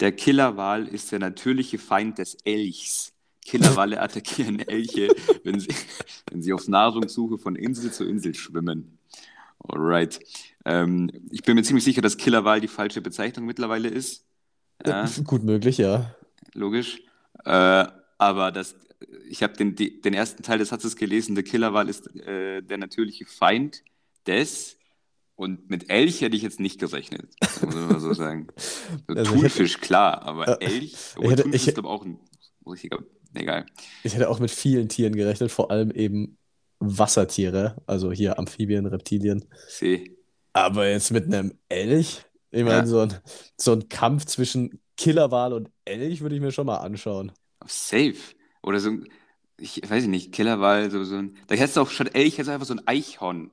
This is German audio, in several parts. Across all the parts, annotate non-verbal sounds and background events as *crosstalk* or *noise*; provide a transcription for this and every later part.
Der Killerwal ist der natürliche Feind des Elchs. Killerwale *laughs* attackieren Elche, wenn sie, *laughs* wenn sie auf Nahrungssuche von Insel zu Insel schwimmen. Alright. Ähm, ich bin mir ziemlich sicher, dass Killerwal die falsche Bezeichnung mittlerweile ist. Ja. Gut möglich, ja. Logisch. Äh, aber das, ich habe den, den ersten Teil des Satzes gelesen, der Killerwal ist äh, der natürliche Feind des und mit Elch hätte ich jetzt nicht gerechnet, muss man mal so *laughs* sagen. So also Thunfisch, hätte, klar, aber äh, Elch, aber hätte, Thunfisch ist aber auch ein richtiger, egal. Ich hätte auch mit vielen Tieren gerechnet, vor allem eben Wassertiere, also hier Amphibien, Reptilien. See. Aber jetzt mit einem Elch, ich meine, ja. so, ein, so ein Kampf zwischen Killerwal und Elch würde ich mir schon mal anschauen. Safe. Oder so ein, ich weiß nicht, Killerwal, so, so ein, da hättest du auch statt Elch hättest du einfach so ein Eichhorn.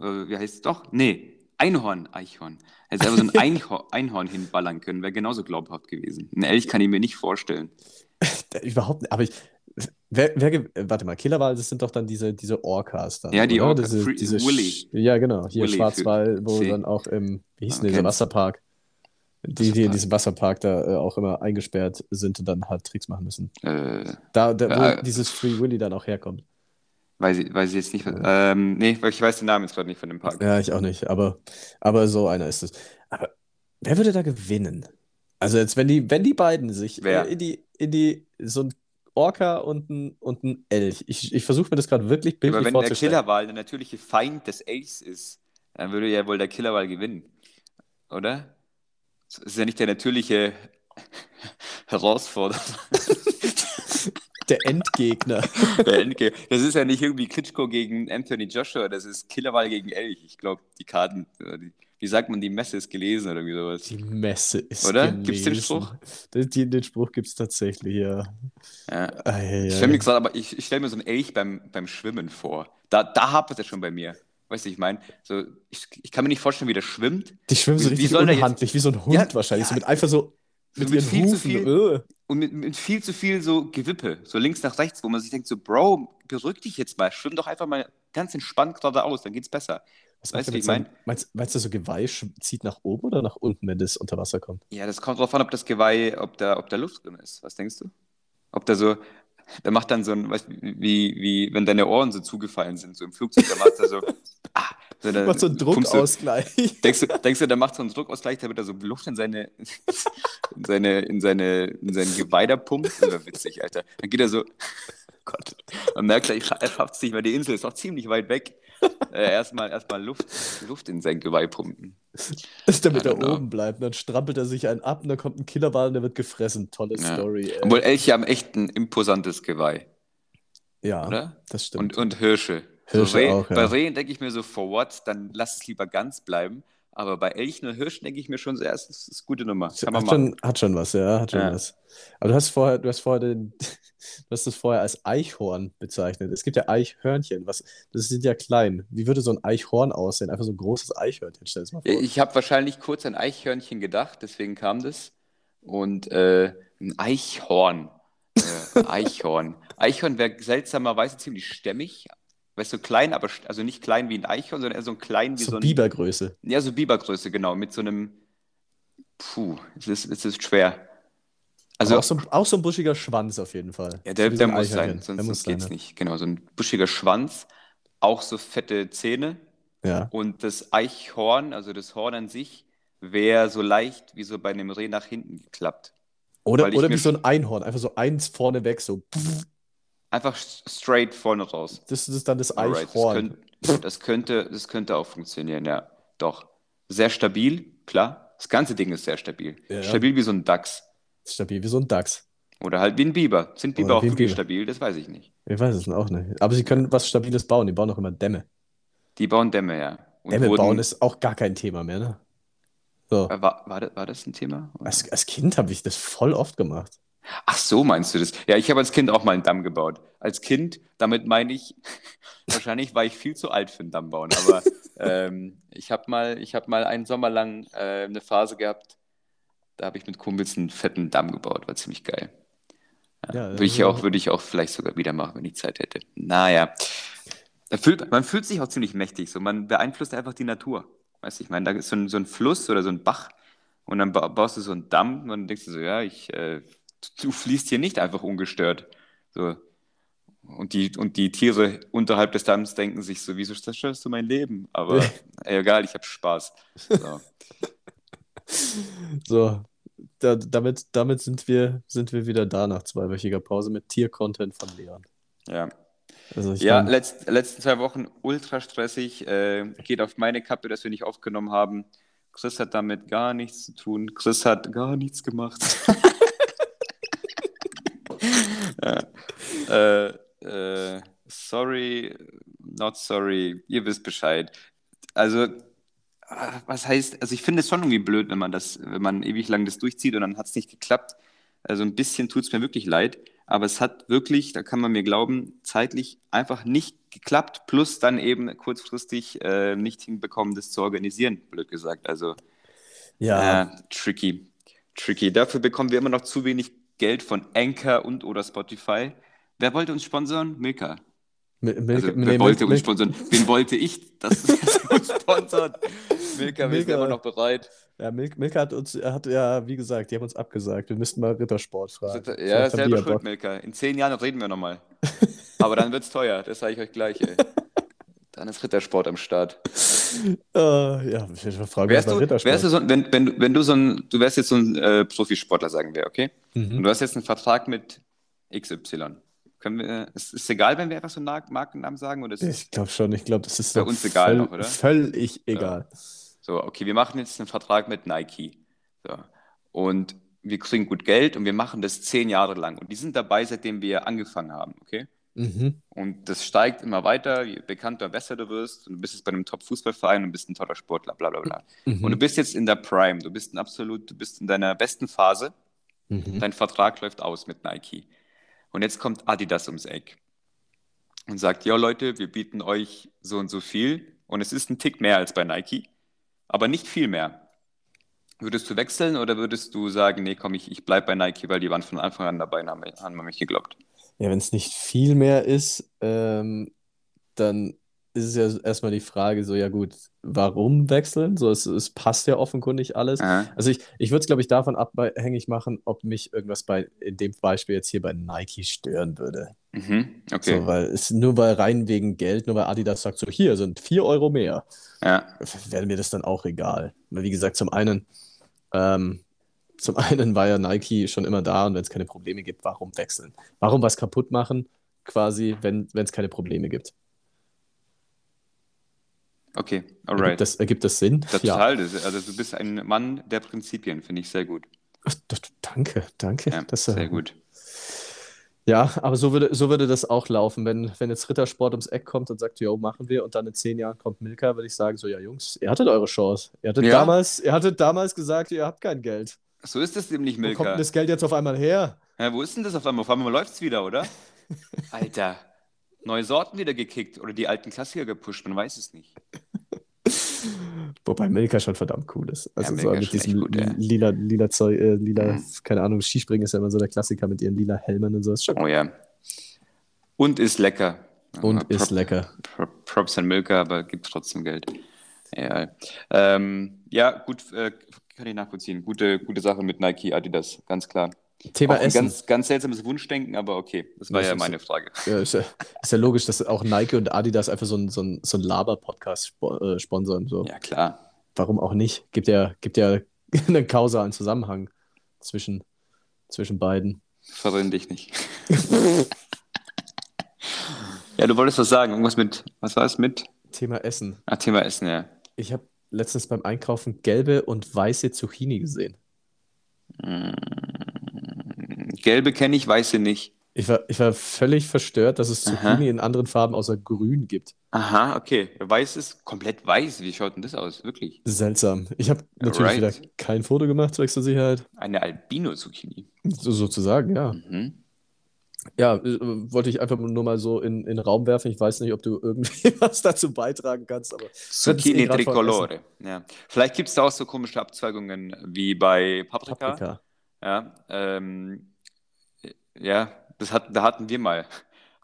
Äh, wie heißt es doch? Nee, Einhorn, Eichhorn. Hättest du einfach so ein *laughs* Einhorn, Einhorn hinballern können, wäre genauso glaubhaft gewesen. Ein Elch kann ich mir nicht vorstellen. *laughs* Überhaupt nicht, aber ich, Wer, wer, warte mal, Killerwal, das sind doch dann diese, diese Orcas dann. Ja, die Orcas. Diese, diese Willy. Ja, genau. Hier Willy Schwarzwald, wo See. dann auch im, wie hieß denn dieser Wasserpark? Die, die in diesem Wasserpark da äh, auch immer eingesperrt sind und dann halt Tricks machen müssen. Äh, da, da, wo äh, dieses Free Willy dann auch herkommt. Weiß ich, weiß ich jetzt nicht. Ähm, nee, ich weiß den Namen jetzt gerade nicht von dem Park. Ja, ich auch nicht. Aber, aber so einer ist es. Aber wer würde da gewinnen? Also jetzt, wenn die, wenn die beiden sich äh, in die, in die, so ein Orca und ein, und ein Elch. Ich, ich versuche mir das gerade wirklich bildlich Aber wenn der Killerwal der natürliche Feind des Elchs ist, dann würde ja wohl der Killerwal gewinnen. Oder? Das ist ja nicht der natürliche *laughs* Herausforderer. *laughs* Der Endgegner. *laughs* Der Endgegner. Das ist ja nicht irgendwie Klitschko gegen Anthony Joshua, das ist Killerwal gegen Elch. Ich glaube, die Karten, die, wie sagt man, die Messe ist gelesen oder irgendwie sowas. Die Messe ist Oder? gelesen. Gibt es den Spruch? Den, den Spruch gibt es tatsächlich, ja. ja. Ah, ja, ja ich stelle mir, grad, ich, ich stell mir so ein Elch beim, beim Schwimmen vor. Da, da hapert es ja schon bei mir. Weißt du, ich meine, so, ich, ich kann mir nicht vorstellen, wie der schwimmt. Die schwimmen so wie, richtig wie unhandlich, wie so ein Hund wahrscheinlich. So mit einfach so mit, mit viel Hufen. zu viel öh. und mit, mit, viel zu viel so Gewippe, so links nach rechts, wo man sich denkt, so, Bro, beruhig dich jetzt mal, schwimm doch einfach mal ganz entspannt geradeaus, dann geht's besser. Was weißt du, wie ich meine? Meinst, meinst, du, so Geweih zieht nach oben oder nach unten, wenn das unter Wasser kommt? Ja, das kommt drauf an, ob das Geweih, ob da, ob da Luft drin ist. Was denkst du? Ob da so, der macht dann so ein, weißt wie, wie, wenn deine Ohren so zugefallen sind, so im Flugzeug, der macht da so, *laughs* ah, so der, macht so einen Druckausgleich. Du, *laughs* denkst, du, denkst du, der macht so einen Druckausgleich, damit er so Luft in seine, in seine, in seine, in seinen Geweih da pumpt? Das wäre witzig, Alter. Dann geht er so, Gott, man merkt gleich, er schafft es nicht, weil die Insel ist auch ziemlich weit weg äh, erstmal erstmal Luft, Luft in sein Geweih pumpen. Ist damit er oben bleibt. Dann strampelt er sich einen ab und dann kommt ein Killerball und der wird gefressen. Tolle ja. Story. Ey. Obwohl Elche haben echt ein imposantes Geweih. Ja, Oder? das stimmt. Und, und Hirsche. Hirsche so Reh, auch, ja. Bei Rehen denke ich mir so, for what? Dann lass es lieber ganz bleiben. Aber bei Elchen und Hirschen denke ich mir schon, das ist, eine gute Nummer. Kann hat, schon, hat schon was, ja, hat schon ja. was. Aber du hast vorher, du hast vorher den, *laughs* du hast es vorher als Eichhorn bezeichnet. Es gibt ja Eichhörnchen, was, das sind ja klein. Wie würde so ein Eichhorn aussehen? Einfach so ein großes Eichhörnchen, stell es mal vor. Ich habe wahrscheinlich kurz an Eichhörnchen gedacht, deswegen kam das. Und äh, ein Eichhorn. Äh, Eichhorn. *laughs* Eichhorn wäre seltsamerweise ziemlich stämmig, weißt du, klein, aber also nicht klein wie ein Eichhorn, sondern eher so ein klein wie so, so ein. Bibergröße. Ja, so Bibergröße, genau. Mit so einem. Puh, es ist, es ist schwer. Also auch so, auch so, ein buschiger Schwanz auf jeden Fall. Ja, der, so der muss sein, sonst, sonst geht es nicht. Genau, so ein buschiger Schwanz, auch so fette Zähne. Ja. Und das Eichhorn, also das Horn an sich, wäre so leicht wie so bei einem Reh nach hinten geklappt. Oder, oder wie so ein Einhorn, einfach so eins vorne weg, so. Einfach straight vorne raus. Das, ist dann das Eichhorn. Das, das, könnte, das könnte auch funktionieren, ja. Doch. Sehr stabil, klar. Das ganze Ding ist sehr stabil. Ja. Stabil wie so ein Dachs. Stabil wie so ein Dachs. Oder halt wie ein Biber. Sind Biber Oder auch wirklich Biber. stabil? Das weiß ich nicht. Ich weiß es auch nicht. Aber sie können was Stabiles bauen. Die bauen auch immer Dämme. Die bauen Dämme, ja. Und Dämme wurden... bauen ist auch gar kein Thema mehr, ne? So. War, war, das, war das ein Thema? Als, als Kind habe ich das voll oft gemacht. Ach so, meinst du das? Ja, ich habe als Kind auch mal einen Damm gebaut. Als Kind, damit meine ich, *laughs* wahrscheinlich war ich viel zu alt für einen Damm bauen, aber *laughs* ähm, ich habe mal, hab mal einen Sommer lang äh, eine Phase gehabt, da habe ich mit Kumpels einen fetten Damm gebaut, war ziemlich geil. Ja, ja, würde, ich auch, würde ich auch vielleicht sogar wieder machen, wenn ich Zeit hätte. Naja, fühlt, man fühlt sich auch ziemlich mächtig, so man beeinflusst einfach die Natur. Weißt du, ich meine, da ist so ein, so ein Fluss oder so ein Bach, und dann baust du so einen Damm und dann denkst du so, ja, ich, äh, du fließt hier nicht einfach ungestört. So. Und die, und die Tiere unterhalb des Damms denken sich so, wieso zerstörst du mein Leben? Aber *laughs* egal, ich habe Spaß. So, *laughs* so da, damit, damit sind, wir, sind wir wieder da nach zweiwöchiger Pause mit Tier-Content von Leon. Ja. Also ja, mein... letzt, letzten zwei Wochen ultra stressig. Äh, geht auf meine Kappe, dass wir nicht aufgenommen haben. Chris hat damit gar nichts zu tun. Chris hat gar nichts gemacht. *laughs* äh, äh, sorry, not sorry. Ihr wisst Bescheid. Also, ah, was heißt, also ich finde es schon irgendwie blöd, wenn man das, wenn man ewig lang das durchzieht und dann hat es nicht geklappt. Also ein bisschen tut es mir wirklich leid. Aber es hat wirklich, da kann man mir glauben, zeitlich einfach nicht geklappt, plus dann eben kurzfristig äh, nicht hinbekommen, das zu organisieren, blöd gesagt. Also ja. Äh, tricky. Tricky. Dafür bekommen wir immer noch zu wenig Geld von Anchor und oder Spotify. Wer wollte uns sponsern? Milka. Mil Milka also, wer nee, wollte Mil uns sponsern? Wen wollte ich, dass uns *laughs* sponsert? Milka, wir sind immer noch bereit. Ja, Mil Milka hat uns, hat ja, wie gesagt, die haben uns abgesagt. Wir müssten mal Rittersport fragen. Ja, selber schuld, Milka. In zehn Jahren reden wir nochmal. *laughs* Aber dann wird es teuer, das sage ich euch gleich, ey. *laughs* Dann ist Rittersport am Start. Uh, ja, ich frage wärst du. Wärst du so, wenn, wenn, wenn du so ein, du wärst jetzt so ein äh, Profisportler, sagen wir, okay? Mhm. Und du hast jetzt einen Vertrag mit XY. Können wir, ist es egal, wenn wir einfach so einen Markennamen sagen? Oder ich glaube schon, ich glaube, das ist bei uns egal völ noch, oder? Völlig egal. So. so, okay, wir machen jetzt einen Vertrag mit Nike. So. Und wir kriegen gut Geld und wir machen das zehn Jahre lang. Und die sind dabei, seitdem wir angefangen haben, okay? Mhm. Und das steigt immer weiter, je bekannter, besser du wirst. Und du bist jetzt bei einem Top-Fußballverein und bist ein toller Sportler, bla bla bla. Mhm. Und du bist jetzt in der Prime, du bist ein absolut, du bist in deiner besten Phase. Mhm. Dein Vertrag läuft aus mit Nike. Und jetzt kommt Adidas ums Eck und sagt, ja Leute, wir bieten euch so und so viel. Und es ist ein Tick mehr als bei Nike, aber nicht viel mehr. Würdest du wechseln oder würdest du sagen, nee, komm, ich, ich bleibe bei Nike, weil die waren von Anfang an dabei und haben, haben mich geglaubt? Ja, wenn es nicht viel mehr ist, ähm, dann ist es ja erstmal die Frage, so, ja gut, warum wechseln? So, es, es passt ja offenkundig alles. Aha. Also ich, ich würde es, glaube ich, davon abhängig machen, ob mich irgendwas bei, in dem Beispiel jetzt hier bei Nike stören würde. Mhm, okay. So, weil es nur weil rein wegen Geld, nur weil Adidas sagt, so hier sind 4 Euro mehr, ja. wäre mir das dann auch egal. Weil wie gesagt, zum einen ähm, zum *laughs* einen war ja Nike schon immer da und wenn es keine Probleme gibt, warum wechseln? Warum was kaputt machen, quasi, wenn es keine Probleme gibt? Okay, alright. Ergibt das, ergibt das Sinn? Ja, total. Also du bist ein Mann der Prinzipien, finde ich sehr gut. Danke, danke. Ja, das, sehr gut. Ja, aber so würde, so würde das auch laufen, wenn, wenn jetzt Rittersport ums Eck kommt und sagt, jo, machen wir, und dann in zehn Jahren kommt Milka, würde ich sagen, so, ja, Jungs, ihr hattet eure Chance. Ihr hattet, ja. damals, ihr hattet damals gesagt, ihr habt kein Geld. So ist es nämlich, Milka. Wo kommt denn das Geld jetzt auf einmal her? Ja, wo ist denn das auf einmal? Auf einmal läuft es wieder, oder? *laughs* Alter, neue Sorten wieder gekickt oder die alten Klassiker gepusht, man weiß es nicht. *laughs* Wobei Milka schon verdammt cool ist. Also ja, so mit diesem gut, lila, lila Zeug, äh, lila, mhm. keine Ahnung, Skispringen ist ja immer so der Klassiker mit ihren lila Helmen und so. Ist schon oh ja. Und ist lecker. Und Prop, ist lecker. Props an Milka, aber gibt trotzdem Geld. Ja, ähm, ja gut, äh, kann ich nachvollziehen. Gute, gute Sache mit Nike, Adidas, ganz klar. Thema auch Essen. Ganz, ganz seltsames Wunschdenken, aber okay, das war das ja meine Frage. Ja ist, ja, ist, ja, logisch, dass auch Nike und Adidas einfach so ein, so ein, so ein Laber-Podcast äh, sponsern. So. Ja, klar. Warum auch nicht? Gibt ja, gibt ja *laughs* einen kausalen Zusammenhang zwischen, zwischen beiden. Verwirren dich nicht. *laughs* ja, du wolltest was sagen. Irgendwas mit, was war es mit? Thema Essen. Ah, Thema Essen, ja. Ich habe letztens beim Einkaufen gelbe und weiße Zucchini gesehen. Mm, gelbe kenne ich, weiße nicht. Ich war, ich war völlig verstört, dass es Zucchini Aha. in anderen Farben außer grün gibt. Aha, okay. Weiß ist komplett weiß. Wie schaut denn das aus? Wirklich? Seltsam. Ich habe natürlich right. wieder kein Foto gemacht, zur Sicherheit. Eine Albino-Zucchini. So, sozusagen, ja. Mhm. Ja, äh, wollte ich einfach nur mal so in, in den Raum werfen. Ich weiß nicht, ob du irgendwie *laughs* was dazu beitragen kannst. Aber Zucchini eh Tricolore. Ja. Vielleicht gibt es da auch so komische Abzweigungen wie bei Paprika. Paprika. Ja, ähm, ja das hat, da hatten wir mal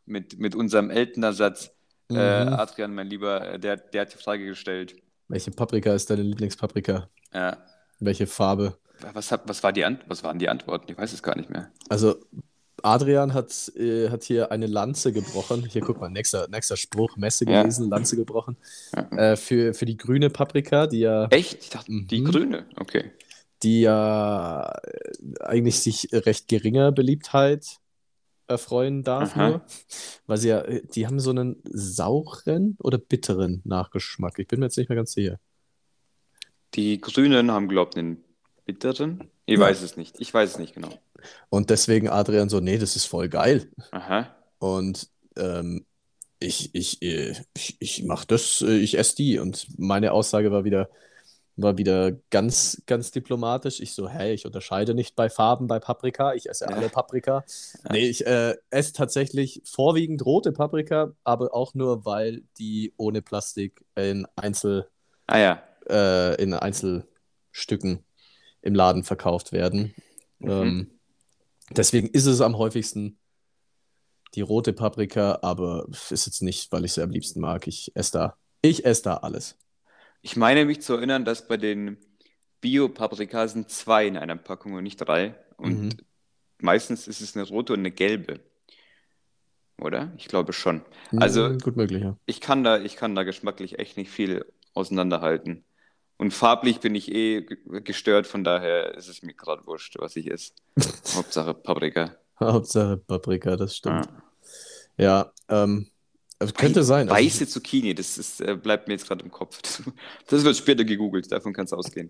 mit, mit unserem Eltenersatz. Äh, mhm. Äh, Adrian, mein Lieber, der, der hat die Frage gestellt. Welche Paprika ist deine Lieblingspaprika? Ja. Welche Farbe? Was, hat, was, war die was waren die Antworten? Ich weiß es gar nicht mehr. Also, Adrian hat, äh, hat hier eine Lanze gebrochen. Hier, guck mal, nächster, nächster Spruch, Messe gewesen, ja. Lanze gebrochen. Ja. Äh, für, für die grüne Paprika, die ja. Echt? Ich dachte, die mhm. grüne, okay. Die ja äh, eigentlich sich recht geringer Beliebtheit erfreuen darf, nur, weil sie ja, die haben so einen sauren oder bitteren Nachgeschmack. Ich bin mir jetzt nicht mehr ganz sicher. Die Grünen haben, glaube ich, einen bitteren. Ich ja. weiß es nicht. Ich weiß es nicht genau. Und deswegen Adrian so, nee, das ist voll geil. Aha. Und ähm, ich, ich, äh, ich, ich mache das, äh, ich esse die. Und meine Aussage war wieder, war wieder ganz, ganz diplomatisch. Ich so, hey, ich unterscheide nicht bei Farben bei Paprika. Ich esse ja. alle *laughs* Paprika. Ja. Nee, ich äh, esse tatsächlich vorwiegend rote Paprika, aber auch nur, weil die ohne Plastik in Einzel, ah, ja. äh, in Einzelstücken im Laden verkauft werden. Mhm. Ähm, deswegen ist es am häufigsten die rote Paprika, aber ist jetzt nicht, weil ich sie am liebsten mag. Ich esse da, ich esse da alles. Ich meine mich zu erinnern, dass bei den Bio-Paprika sind zwei in einer Packung und nicht drei. Und mhm. meistens ist es eine rote und eine gelbe. Oder? Ich glaube schon. Also, gut möglich, ja. Ich kann da, ich kann da geschmacklich echt nicht viel auseinanderhalten. Und farblich bin ich eh gestört, von daher ist es mir gerade wurscht, was ich esse. *laughs* Hauptsache Paprika. Hauptsache Paprika, das stimmt. Ja, ja ähm, könnte sein. Also weiße also, Zucchini, das ist, äh, bleibt mir jetzt gerade im Kopf. Das, das, wird später gegoogelt, davon kann es ausgehen.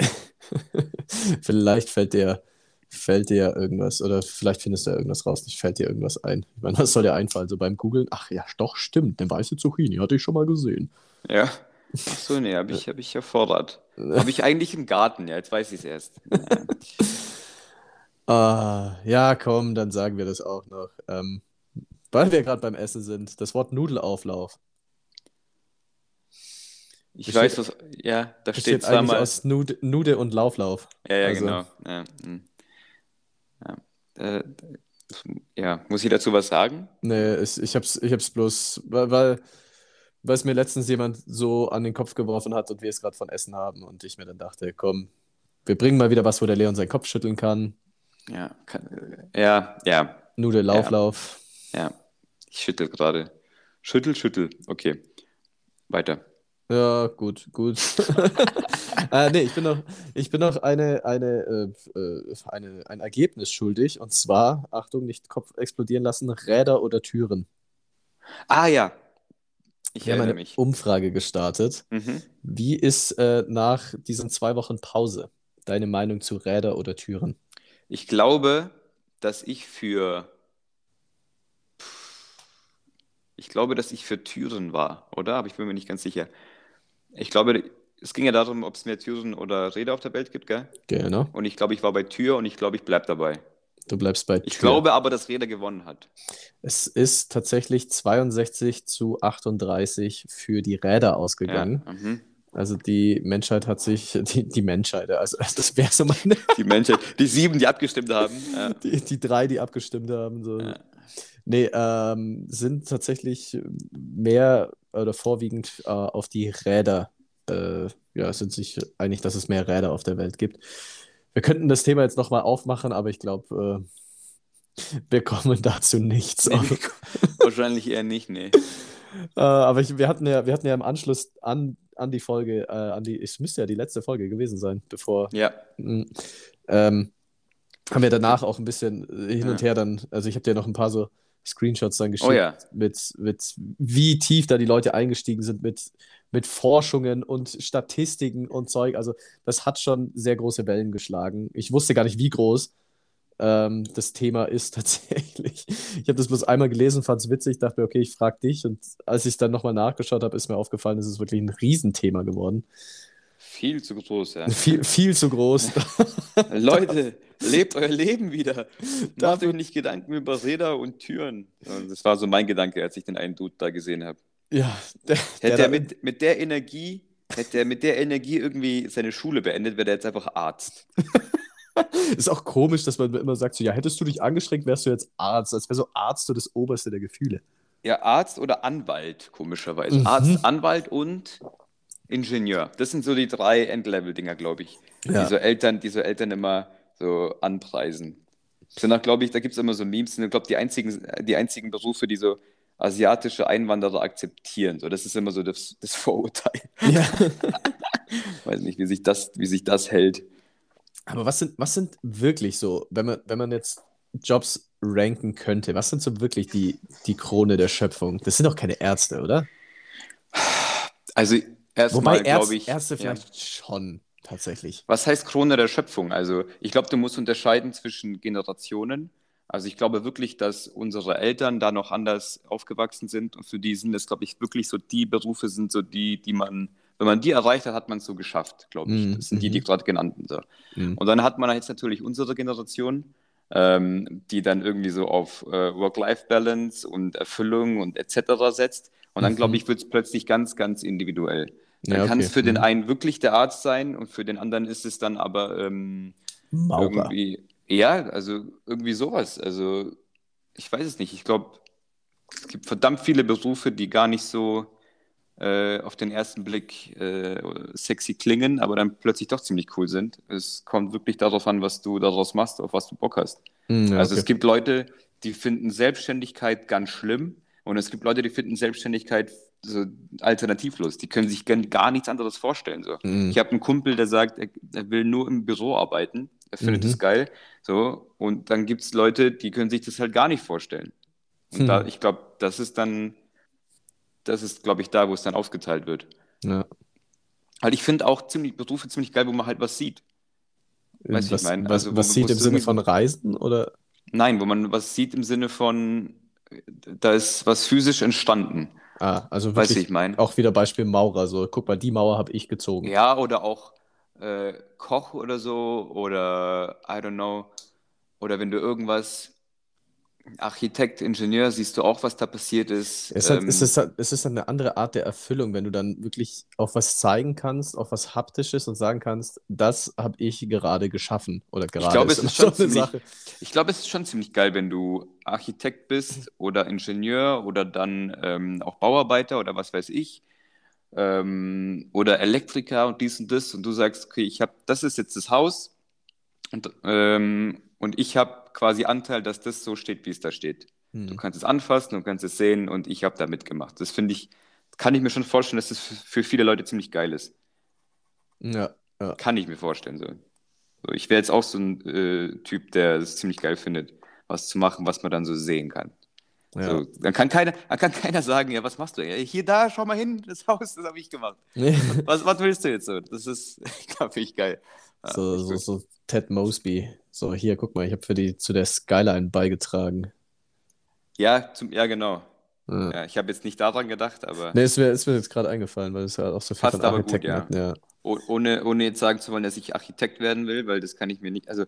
*laughs* vielleicht fällt dir, fällt dir irgendwas, oder vielleicht findest du ja irgendwas raus, nicht fällt dir irgendwas ein. Ich meine, *laughs* was soll dir einfallen? So beim Googeln, ach ja, doch, stimmt, eine weiße Zucchini hatte ich schon mal gesehen. Ja. Ach so, nee, habe ich, hab ich erfordert. *laughs* Habe ich eigentlich im Garten, ja, jetzt weiß ich es erst. Ja. *laughs* ah, ja, komm, dann sagen wir das auch noch. Ähm, weil wir gerade beim Essen sind, das Wort Nudelauflauf. Ich besteht, weiß, was, ja, da steht zweimal. aus Nude, Nude und Lauflauf. Ja, ja, also, genau. Ja, hm. ja. Äh, ja, muss ich dazu was sagen? Nee, ich, ich hab's, ich hab's bloß, weil, weil, weil es mir letztens jemand so an den Kopf geworfen hat und wir es gerade von Essen haben und ich mir dann dachte, komm, wir bringen mal wieder was, wo der Leon seinen Kopf schütteln kann. Ja, kann, ja, ja. Nude, Lauflauf. Ja. ja. Ich schüttel gerade. Schüttel, schüttel. Okay. Weiter. Ja, gut, gut. *laughs* *laughs* äh, nee, ich bin noch, ich bin noch eine, eine, äh, äh, eine, ein Ergebnis schuldig. Und zwar, Achtung, nicht Kopf explodieren lassen, Räder oder Türen. Ah ja. Ich habe eine mich. Umfrage gestartet. Mhm. Wie ist äh, nach diesen zwei Wochen Pause deine Meinung zu Räder oder Türen? Ich glaube, dass ich für ich glaube, dass ich für Türen war, oder? Aber ich bin mir nicht ganz sicher. Ich glaube, es ging ja darum, ob es mehr Türen oder Räder auf der Welt gibt, gell? Genau. Und ich glaube, ich war bei Tür und ich glaube, ich bleibe dabei. Du bleibst bei Tür. Ich glaube aber, dass Räder gewonnen hat. Es ist tatsächlich 62 zu 38 für die Räder ausgegangen. Ja, mhm. Also die Menschheit hat sich, *laughs* die, die Menschheit, also *laughs* das wäre so meine. *laughs* Die Menschheit, die sieben, die abgestimmt haben. Ja. Die, die drei, die abgestimmt haben. So. Ja. Nee, ähm, sind tatsächlich mehr oder vorwiegend äh, auf die Räder, äh, ja, sind sich einig, dass es mehr Räder auf der Welt gibt. Wir könnten das Thema jetzt nochmal aufmachen, aber ich glaube, äh, *laughs* wir kommen dazu nichts. Nee, *laughs* wahrscheinlich eher nicht, nee. Äh, aber ich, wir, hatten ja, wir hatten ja im Anschluss an, an die Folge, äh, an die, es müsste ja die letzte Folge gewesen sein, bevor. Ja. Ähm, haben wir danach auch ein bisschen hin und her dann, also ich habe dir noch ein paar so Screenshots dann geschickt, oh ja. mit, mit wie tief da die Leute eingestiegen sind, mit, mit Forschungen und Statistiken und Zeug. Also das hat schon sehr große Wellen geschlagen. Ich wusste gar nicht, wie groß ähm, das Thema ist *laughs* tatsächlich. Ich habe das bloß einmal gelesen, fand es witzig, dachte mir, okay, ich frage dich. Und als ich dann nochmal nachgeschaut habe, ist mir aufgefallen, es ist wirklich ein Riesenthema geworden. Viel zu groß, ja. *laughs* Viel, viel zu groß. *laughs* Leute, *laughs* lebt euer Leben wieder. Macht euch nicht Gedanken über Räder und Türen. Das war so mein Gedanke, als ich den einen Dude da gesehen habe. Ja, der, hätte der er mit, mit der Energie, hätte er mit der Energie irgendwie seine Schule beendet, wäre er jetzt einfach Arzt. ist auch komisch, dass man immer sagt, so, ja, hättest du dich angestrengt, wärst du jetzt Arzt. Als wäre so Arzt so das Oberste der Gefühle. Ja, Arzt oder Anwalt, komischerweise. Mhm. Arzt, Anwalt und Ingenieur. Das sind so die drei Endlevel-Dinger, glaube ich. Ja. Die, so Eltern, die so Eltern immer so anpreisen. Sind auch, glaube ich, da gibt es immer so Memes, sind, glaube die einzigen, die einzigen Berufe, die so asiatische Einwanderer akzeptieren. So, das ist immer so das, das Vorurteil. Ja. *laughs* Weiß nicht, wie sich das, wie sich das hält. Aber was sind, was sind wirklich so, wenn man, wenn man jetzt Jobs ranken könnte, was sind so wirklich die, die Krone der Schöpfung? Das sind doch keine Ärzte, oder? Also erstmal glaube ich. Ärzte vielleicht ja. schon, tatsächlich. Was heißt Krone der Schöpfung? Also ich glaube, du musst unterscheiden zwischen Generationen. Also ich glaube wirklich, dass unsere Eltern da noch anders aufgewachsen sind und für die sind es, glaube ich, wirklich so die Berufe sind so die, die man, wenn man die erreicht hat, hat man es so geschafft, glaube ich. Mhm. Das sind die, die mhm. gerade genannten. So. Mhm. Und dann hat man jetzt natürlich unsere Generation, ähm, die dann irgendwie so auf äh, Work-Life-Balance und Erfüllung und etc. setzt. Und dann, glaube mhm. ich, wird es plötzlich ganz, ganz individuell. Dann ja, okay. kann es für den mhm. einen wirklich der Arzt sein und für den anderen ist es dann aber ähm, irgendwie, ja, also irgendwie sowas. Also ich weiß es nicht. Ich glaube, es gibt verdammt viele Berufe, die gar nicht so äh, auf den ersten Blick äh, sexy klingen, aber dann plötzlich doch ziemlich cool sind. Es kommt wirklich darauf an, was du daraus machst, auf was du Bock hast. Mm, ja, also okay. es gibt Leute, die finden Selbstständigkeit ganz schlimm und es gibt Leute, die finden Selbstständigkeit so alternativlos. Die können sich gar nichts anderes vorstellen. So. Mm. Ich habe einen Kumpel, der sagt, er, er, will nur im Büro arbeiten. Er findet es mhm. geil. So. Und dann gibt es Leute, die können sich das halt gar nicht vorstellen. Und hm. da, ich glaube, das ist dann das ist, glaube ich, da, wo es dann aufgeteilt wird. Ja. Halt, ich finde auch ziemlich, Berufe ziemlich geil, wo man halt was sieht. Weißt was, ich meine? Was, also, was sieht im Sinne von Reisen oder? Nein, wo man was sieht im Sinne von, da ist was physisch entstanden. Ah, also wirklich weißt, ich mein? auch wieder Beispiel Maurer. So, guck mal, die Mauer habe ich gezogen. Ja, oder auch äh, Koch oder so, oder I don't know, oder wenn du irgendwas Architekt, Ingenieur, siehst du auch, was da passiert ist. Es, hat, ähm, es, ist, es ist eine andere Art der Erfüllung, wenn du dann wirklich auch was zeigen kannst, auch was Haptisches und sagen kannst, das habe ich gerade geschaffen oder gerade. Ich glaube, es ist schon ziemlich, ich glaube, es ist schon ziemlich geil, wenn du Architekt bist oder Ingenieur oder dann ähm, auch Bauarbeiter oder was weiß ich ähm, oder Elektriker und dies und das und du sagst, okay, ich habe, das ist jetzt das Haus und, ähm, und ich habe quasi Anteil, dass das so steht, wie es da steht. Hm. Du kannst es anfassen, du kannst es sehen und ich habe da mitgemacht. Das finde ich, kann ich mir schon vorstellen, dass das für viele Leute ziemlich geil ist. Ja. ja. Kann ich mir vorstellen. So. so ich wäre jetzt auch so ein äh, Typ, der es ziemlich geil findet, was zu machen, was man dann so sehen kann. Ja. So, dann, kann keiner, dann kann keiner sagen, ja, was machst du? Ja, hier, da, schau mal hin, das *laughs* Haus, das habe ich gemacht. was, was willst du jetzt so? Das ist, *laughs* glaube ich, geil. Ja, so, so, so Ted Mosby. So, hier, guck mal, ich habe für die zu der Skyline beigetragen. Ja, zum, ja genau. Ja. ja ich habe jetzt nicht daran gedacht, aber. Nee, es wäre mir jetzt gerade eingefallen, weil es ja auch so viel von Architekten aber gut, ja. ja. Ohne, ohne jetzt sagen zu wollen, dass ich Architekt werden will, weil das kann ich mir nicht. Also,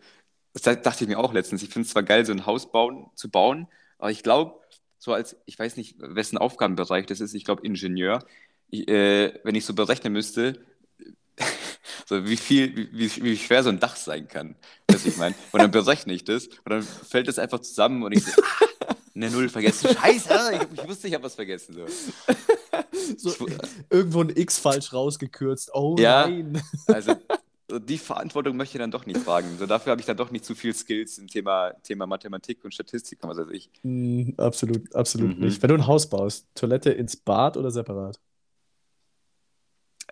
das dachte ich mir auch letztens. Ich finde es zwar geil, so ein Haus bauen, zu bauen, aber ich glaube, so als, ich weiß nicht, wessen Aufgabenbereich das ist, ich glaube Ingenieur, ich, äh, wenn ich so berechnen müsste, *laughs* so wie viel, wie, wie schwer so ein Dach sein kann. Was ich meine. Und dann berechne ich das und dann fällt es einfach zusammen und ich so, eine *laughs* Null vergessen. Scheiße, ich, ich wusste, ich habe was vergessen. So. *laughs* so irgendwo ein X falsch rausgekürzt. Oh ja, nein. Also die Verantwortung möchte ich dann doch nicht tragen. So, dafür habe ich dann doch nicht zu viel Skills im Thema, Thema Mathematik und Statistik, was weiß ich. Mm, absolut, absolut mhm. nicht. Wenn du ein Haus baust, Toilette ins Bad oder separat?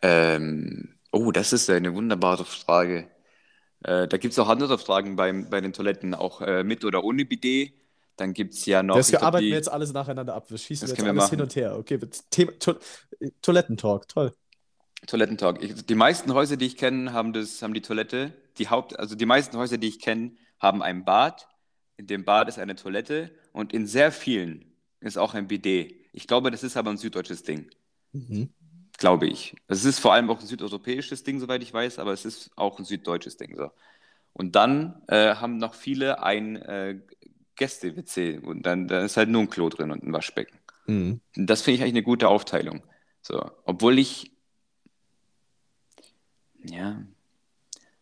Ähm, Oh, das ist eine wunderbare Frage. Äh, da gibt es auch andere Fragen beim, bei den Toiletten, auch äh, mit oder ohne Bidet. Dann gibt es ja noch. Das wir arbeiten die, wir jetzt alles nacheinander ab. Wir schießen jetzt alles hin und her. Okay, Thema, to Toilettentalk, toll. Toilettentalk. Ich, die meisten Häuser, die ich kenne, haben, haben die Toilette. Die Haupt, also die meisten Häuser, die ich kenne, haben ein Bad. In dem Bad ist eine Toilette und in sehr vielen ist auch ein Bidet. Ich glaube, das ist aber ein süddeutsches Ding. Mhm glaube ich. Es ist vor allem auch ein südeuropäisches Ding, soweit ich weiß, aber es ist auch ein süddeutsches Ding. So. Und dann äh, haben noch viele ein äh, Gäste-WC und dann, dann ist halt nur ein Klo drin und ein Waschbecken. Mhm. Das finde ich eigentlich eine gute Aufteilung. So, obwohl ich, ja,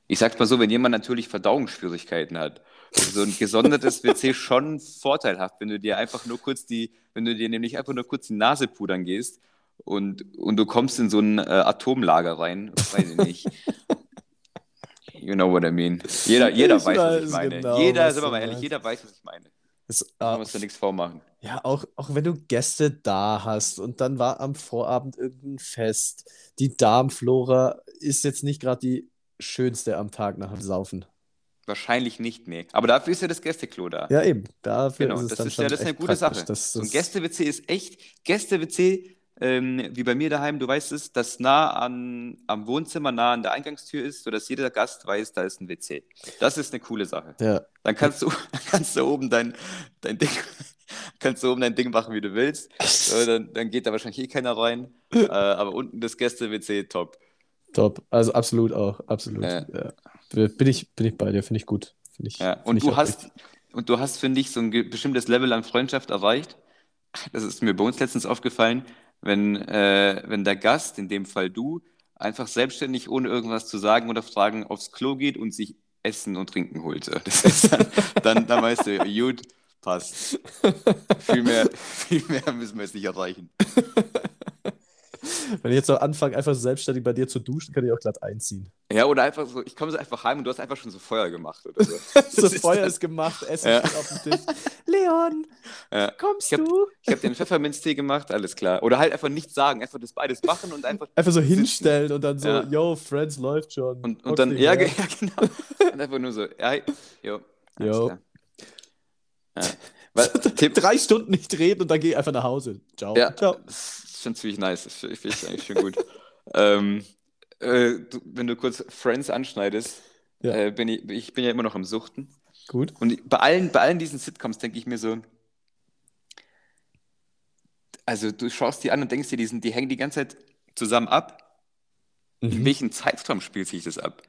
ich sag's mal so, wenn jemand natürlich Verdauungsschwierigkeiten hat, so ein gesondertes *laughs* WC schon vorteilhaft, wenn du dir einfach nur kurz die, wenn du dir nämlich einfach nur kurz die Nase pudern gehst und, und du kommst in so ein äh, Atomlager rein. Weiß ich nicht. *laughs* You know what I mean. Jeder, jeder weiß, weiß, was ich meine. Genau, jeder, sind wir mal ehrlich, jeder weiß, was ich meine. Es, da musst du nichts vormachen. Ja, auch, auch wenn du Gäste da hast und dann war am Vorabend irgendein Fest. Die Darmflora ist jetzt nicht gerade die schönste am Tag nach dem Saufen. Wahrscheinlich nicht, nee. Aber dafür ist ja das Gästeklo da. Ja, eben. Dafür genau, ist es das dann ist, schon ja, das ist eine gute Sache. Das, so ein Gäste-WC ist echt, Gäste-WC ähm, wie bei mir daheim, du weißt es, das nah an, am Wohnzimmer, nah an der Eingangstür ist, sodass jeder Gast weiß, da ist ein WC. Das ist eine coole Sache. Ja. Dann kannst du, *laughs* dann kannst du oben dein, dein Ding, *laughs* kannst du oben dein Ding machen, wie du willst. Dann, dann geht da wahrscheinlich eh keiner rein. *laughs* äh, aber unten das Gäste-WC, top. Top. Also absolut auch, absolut. Ja. Ja. Bin, ich, bin ich bei dir, finde ich gut. Find ich, ja. Und, du hast, und du hast, finde ich, so ein bestimmtes Level an Freundschaft erreicht. Das ist mir bei uns letztens aufgefallen wenn, äh, wenn der Gast, in dem Fall du, einfach selbstständig, ohne irgendwas zu sagen oder fragen, aufs Klo geht und sich Essen und Trinken holt. Das ist dann, dann, dann weißt du, gut, passt. Viel mehr, viel mehr müssen wir jetzt nicht erreichen. *laughs* Wenn ich jetzt noch anfange, einfach selbstständig bei dir zu duschen, kann ich auch glatt einziehen. Ja, oder einfach so, ich komme so einfach heim und du hast einfach schon so Feuer gemacht oder so. *laughs* so ist Feuer ist gemacht, Essen ja. auf dem Tisch. Leon, ja. kommst ich hab, du? Ich habe den Pfefferminztee gemacht, alles klar. Oder halt einfach nichts sagen, einfach das beides machen und einfach. Einfach so hinstellen und dann so, ja. yo, Friends läuft schon. Und, und dann, ja, *laughs* ja, genau. und einfach nur so, ja, yo. Ja. Weil, Drei Stunden nicht reden und dann geh einfach nach Hause. Ciao. Ja, Ciao. Das ist schon ziemlich nice. Das finde ich eigentlich schon gut. *laughs* ähm, äh, du, wenn du kurz Friends anschneidest, ja. äh, bin ich, ich bin ja immer noch am Suchten. Gut. Und bei allen, bei allen diesen Sitcoms denke ich mir so, also du schaust die an und denkst dir, die, sind, die hängen die ganze Zeit zusammen ab. Mhm. In welchem Zeitraum spielt sich das ab?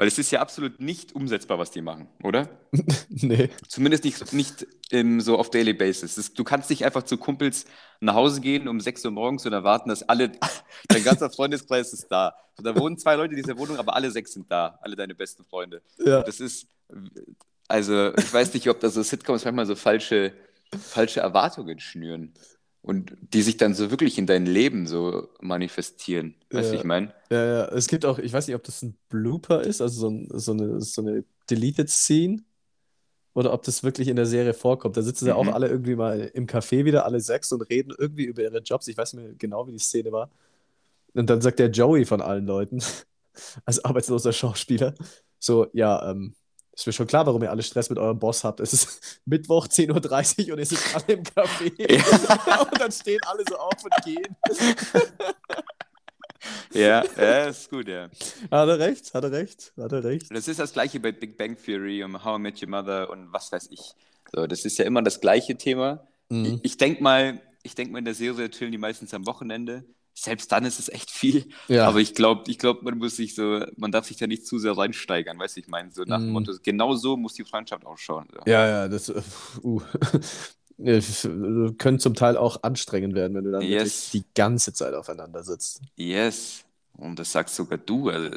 Weil es ist ja absolut nicht umsetzbar, was die machen, oder? *laughs* nee. Zumindest nicht, nicht ähm, so auf Daily Basis. Das, du kannst nicht einfach zu Kumpels nach Hause gehen um 6 Uhr morgens und erwarten, dass alle, *laughs* dein ganzer Freundeskreis ist da. Und da wohnen zwei Leute in dieser Wohnung, aber alle sechs sind da, alle deine besten Freunde. Ja. Das ist, also ich weiß nicht, ob da so Sitcoms manchmal so falsche, falsche Erwartungen schnüren und die sich dann so wirklich in dein Leben so manifestieren. Weißt du, ja. ich meine? Ja, ja, es gibt auch, ich weiß nicht, ob das ein Blooper ist, also so, ein, so, eine, so eine Deleted Scene, oder ob das wirklich in der Serie vorkommt. Da sitzen mhm. ja auch mhm. alle irgendwie mal im Café wieder, alle sechs, und reden irgendwie über ihre Jobs. Ich weiß nicht mehr genau, wie die Szene war. Und dann sagt der Joey von allen Leuten, *laughs* als arbeitsloser Schauspieler, so, ja, ähm, ist mir schon klar, warum ihr alle Stress mit eurem Boss habt. Es ist *laughs* Mittwoch 10.30 Uhr und ihr sitzt alle im Café. *laughs* Ja. *laughs* und dann stehen alle so auf und gehen. ja, ja, ist gut, ja. Hat er recht, hat er recht, hat er recht. Das ist das gleiche bei Big Bang Theory und How I Met Your Mother und was weiß ich. So, das ist ja immer das gleiche Thema. Mhm. Ich, ich denke mal, ich denke mal, in der Serie chillen die meistens am Wochenende selbst dann ist es echt viel. Ja. Aber ich glaube, ich glaub, man muss sich so, man darf sich da nicht zu sehr reinsteigern, weißt du, ich meine, so nach dem mm. Motto, genau so muss die Freundschaft ausschauen. So. Ja, ja, das uh. *laughs* können zum Teil auch anstrengend werden, wenn du dann yes. die ganze Zeit aufeinander sitzt. Yes. Und das sagst sogar du, also,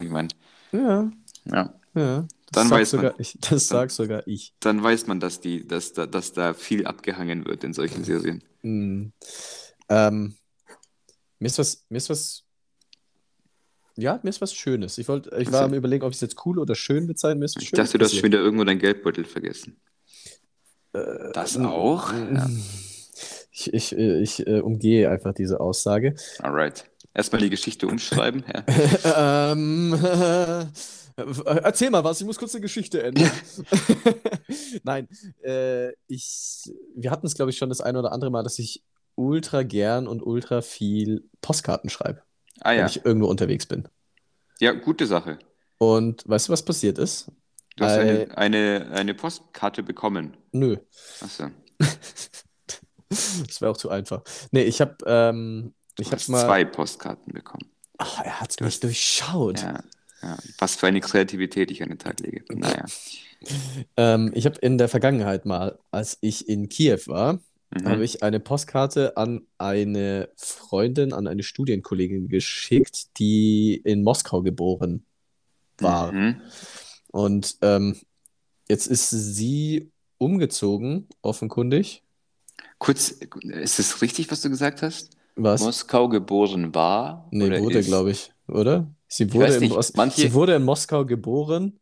ich meine. Ja. Ja. ja. Dann weiß man, ich, das sag sogar ich. Dann weiß man, dass, die, dass, da, dass da viel abgehangen wird in solchen Serien. Mm. Ähm, mir ist was, mir ist was, ja, mir ist was Schönes. Ich, wollt, ich war also, am überlegen, ob ich es jetzt cool oder schön bezeichne. Mir ist ich dachte, du hast schon wieder irgendwo deinen Geldbeutel vergessen. Äh, das auch? Ja. Ich, ich, ich äh, umgehe einfach diese Aussage. Alright. Erstmal die Geschichte umschreiben. Ja. *laughs* ähm, äh, *laughs* erzähl mal was, ich muss kurz eine Geschichte ändern. *laughs* Nein, äh, ich, wir hatten es, glaube ich, schon das eine oder andere Mal, dass ich ultra gern und ultra viel Postkarten schreibe. Ah, ja. Wenn ich irgendwo unterwegs bin. Ja, gute Sache. Und weißt du, was passiert ist? Du hast eine, eine, eine Postkarte bekommen. Nö. Achso. *laughs* das wäre auch zu einfach. Nee, ich habe ähm, ich hab mal. zwei Postkarten bekommen. Ach, er hat mich durchschaut. Ja, ja, was für eine Kreativität ich an den Tag lege. Naja. *laughs* ähm, ich habe in der Vergangenheit mal, als ich in Kiew war, mhm. habe ich eine Postkarte an eine Freundin, an eine Studienkollegin geschickt, die in Moskau geboren war. Mhm. Und ähm, jetzt ist sie umgezogen, offenkundig. Kurz, ist es richtig, was du gesagt hast? Was? Moskau geboren war? Nee, wurde, glaube ich, oder? Sie wurde, in nicht, manche... sie wurde in Moskau geboren.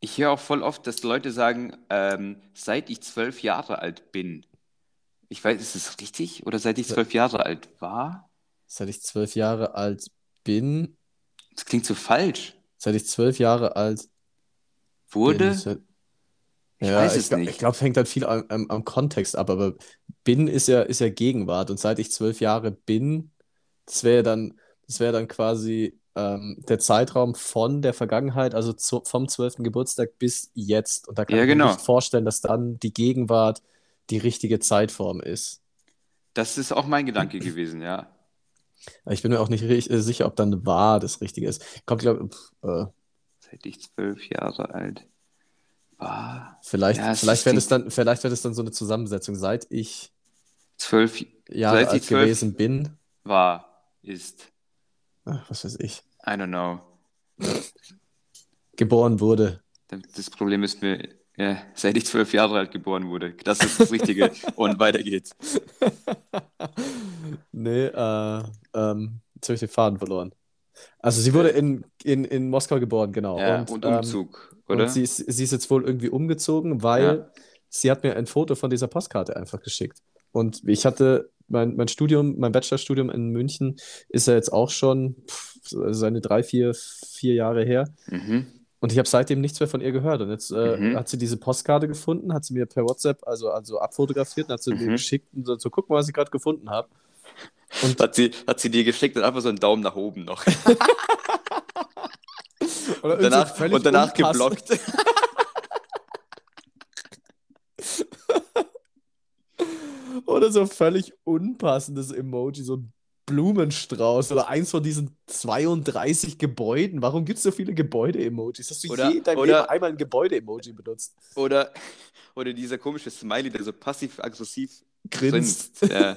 Ich höre auch voll oft, dass Leute sagen, ähm, seit ich zwölf Jahre alt bin. Ich weiß, ist das richtig? Oder seit ich zwölf Jahre alt war? Seit ich zwölf Jahre alt bin. Das klingt so falsch. Seit ich zwölf Jahre alt wurde. Bin, ich ja, weiß es ich, nicht. Ich glaube, es hängt halt viel am, am, am, Kontext ab, aber bin ist ja, ist ja Gegenwart. Und seit ich zwölf Jahre bin, das wäre dann, das wäre dann quasi ähm, der Zeitraum von der Vergangenheit, also zu, vom zwölften Geburtstag bis jetzt. Und da kann ja, ich genau. mir nicht vorstellen, dass dann die Gegenwart die richtige Zeitform ist. Das ist auch mein Gedanke gewesen, ja. Ich bin mir auch nicht äh, sicher, ob dann wahr das Richtige ist. Kommt, glaube äh, Seit ich zwölf Jahre alt war. Vielleicht, ja, vielleicht wird es dann, vielleicht es dann so eine Zusammensetzung. Seit ich zwölf Jahre seit alt gewesen bin. War, ist. Ach, was weiß ich. I don't know. Geboren wurde. Das Problem ist mir, ja, seit ich zwölf Jahre alt geboren wurde. Das ist das Richtige. Und *laughs* weiter geht's. nee, äh, ähm, jetzt habe ich den Faden verloren. Also sie wurde in, in, in Moskau geboren, genau. Ja, und, und Umzug, ähm, oder? Und sie ist, sie ist jetzt wohl irgendwie umgezogen, weil ja. sie hat mir ein Foto von dieser Postkarte einfach geschickt. Und ich hatte mein, mein Studium, mein Bachelorstudium in München ist ja jetzt auch schon pff, seine drei, vier, vier Jahre her. Mhm. Und ich habe seitdem nichts mehr von ihr gehört. Und jetzt äh, mhm. hat sie diese Postkarte gefunden, hat sie mir per WhatsApp also, also abfotografiert und hat sie mhm. mir geschickt und so, so guck mal, was ich gerade gefunden habe. Und hat sie, hat sie dir geschickt und einfach so einen Daumen nach oben noch. *laughs* und danach, und danach geblockt. *laughs* Oder so völlig unpassendes Emoji, so ein Blumenstrauß oder eins von diesen 32 Gebäuden. Warum gibt es so viele Gebäude-Emojis? Hast du oder, je in deinem oder, Leben einmal ein Gebäude-Emoji benutzt? Oder, oder dieser komische Smiley, der so passiv-aggressiv grinst. grinst. Ja,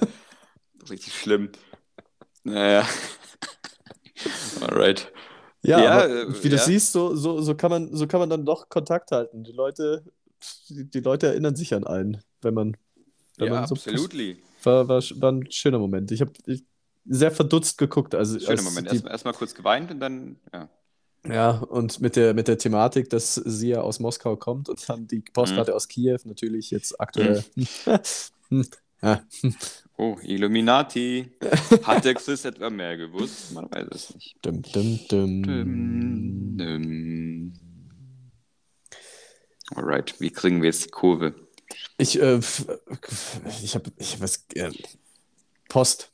richtig schlimm. Naja. *laughs* Alright. Ja, ja äh, wie du siehst, so, so, so, kann man, so kann man dann doch Kontakt halten. Die Leute, die, die Leute erinnern sich an einen, wenn man. Wenn ja, man so absolutely. War, war, war ein schöner Moment. Ich habe sehr verdutzt geguckt. Also, schöner Moment. Erstmal erst kurz geweint und dann, ja. Ja, und mit der, mit der Thematik, dass sie ja aus Moskau kommt und dann die Postkarte mhm. aus Kiew natürlich jetzt aktuell. Mhm. *laughs* ja. Oh, Illuminati. Hat der Xis etwa mehr gewusst? Man weiß es nicht. Dum, dum, dum. Dum, dum. Alright, wie kriegen wir jetzt die Kurve? Ich, äh, ich habe ich hab was. Äh, Post.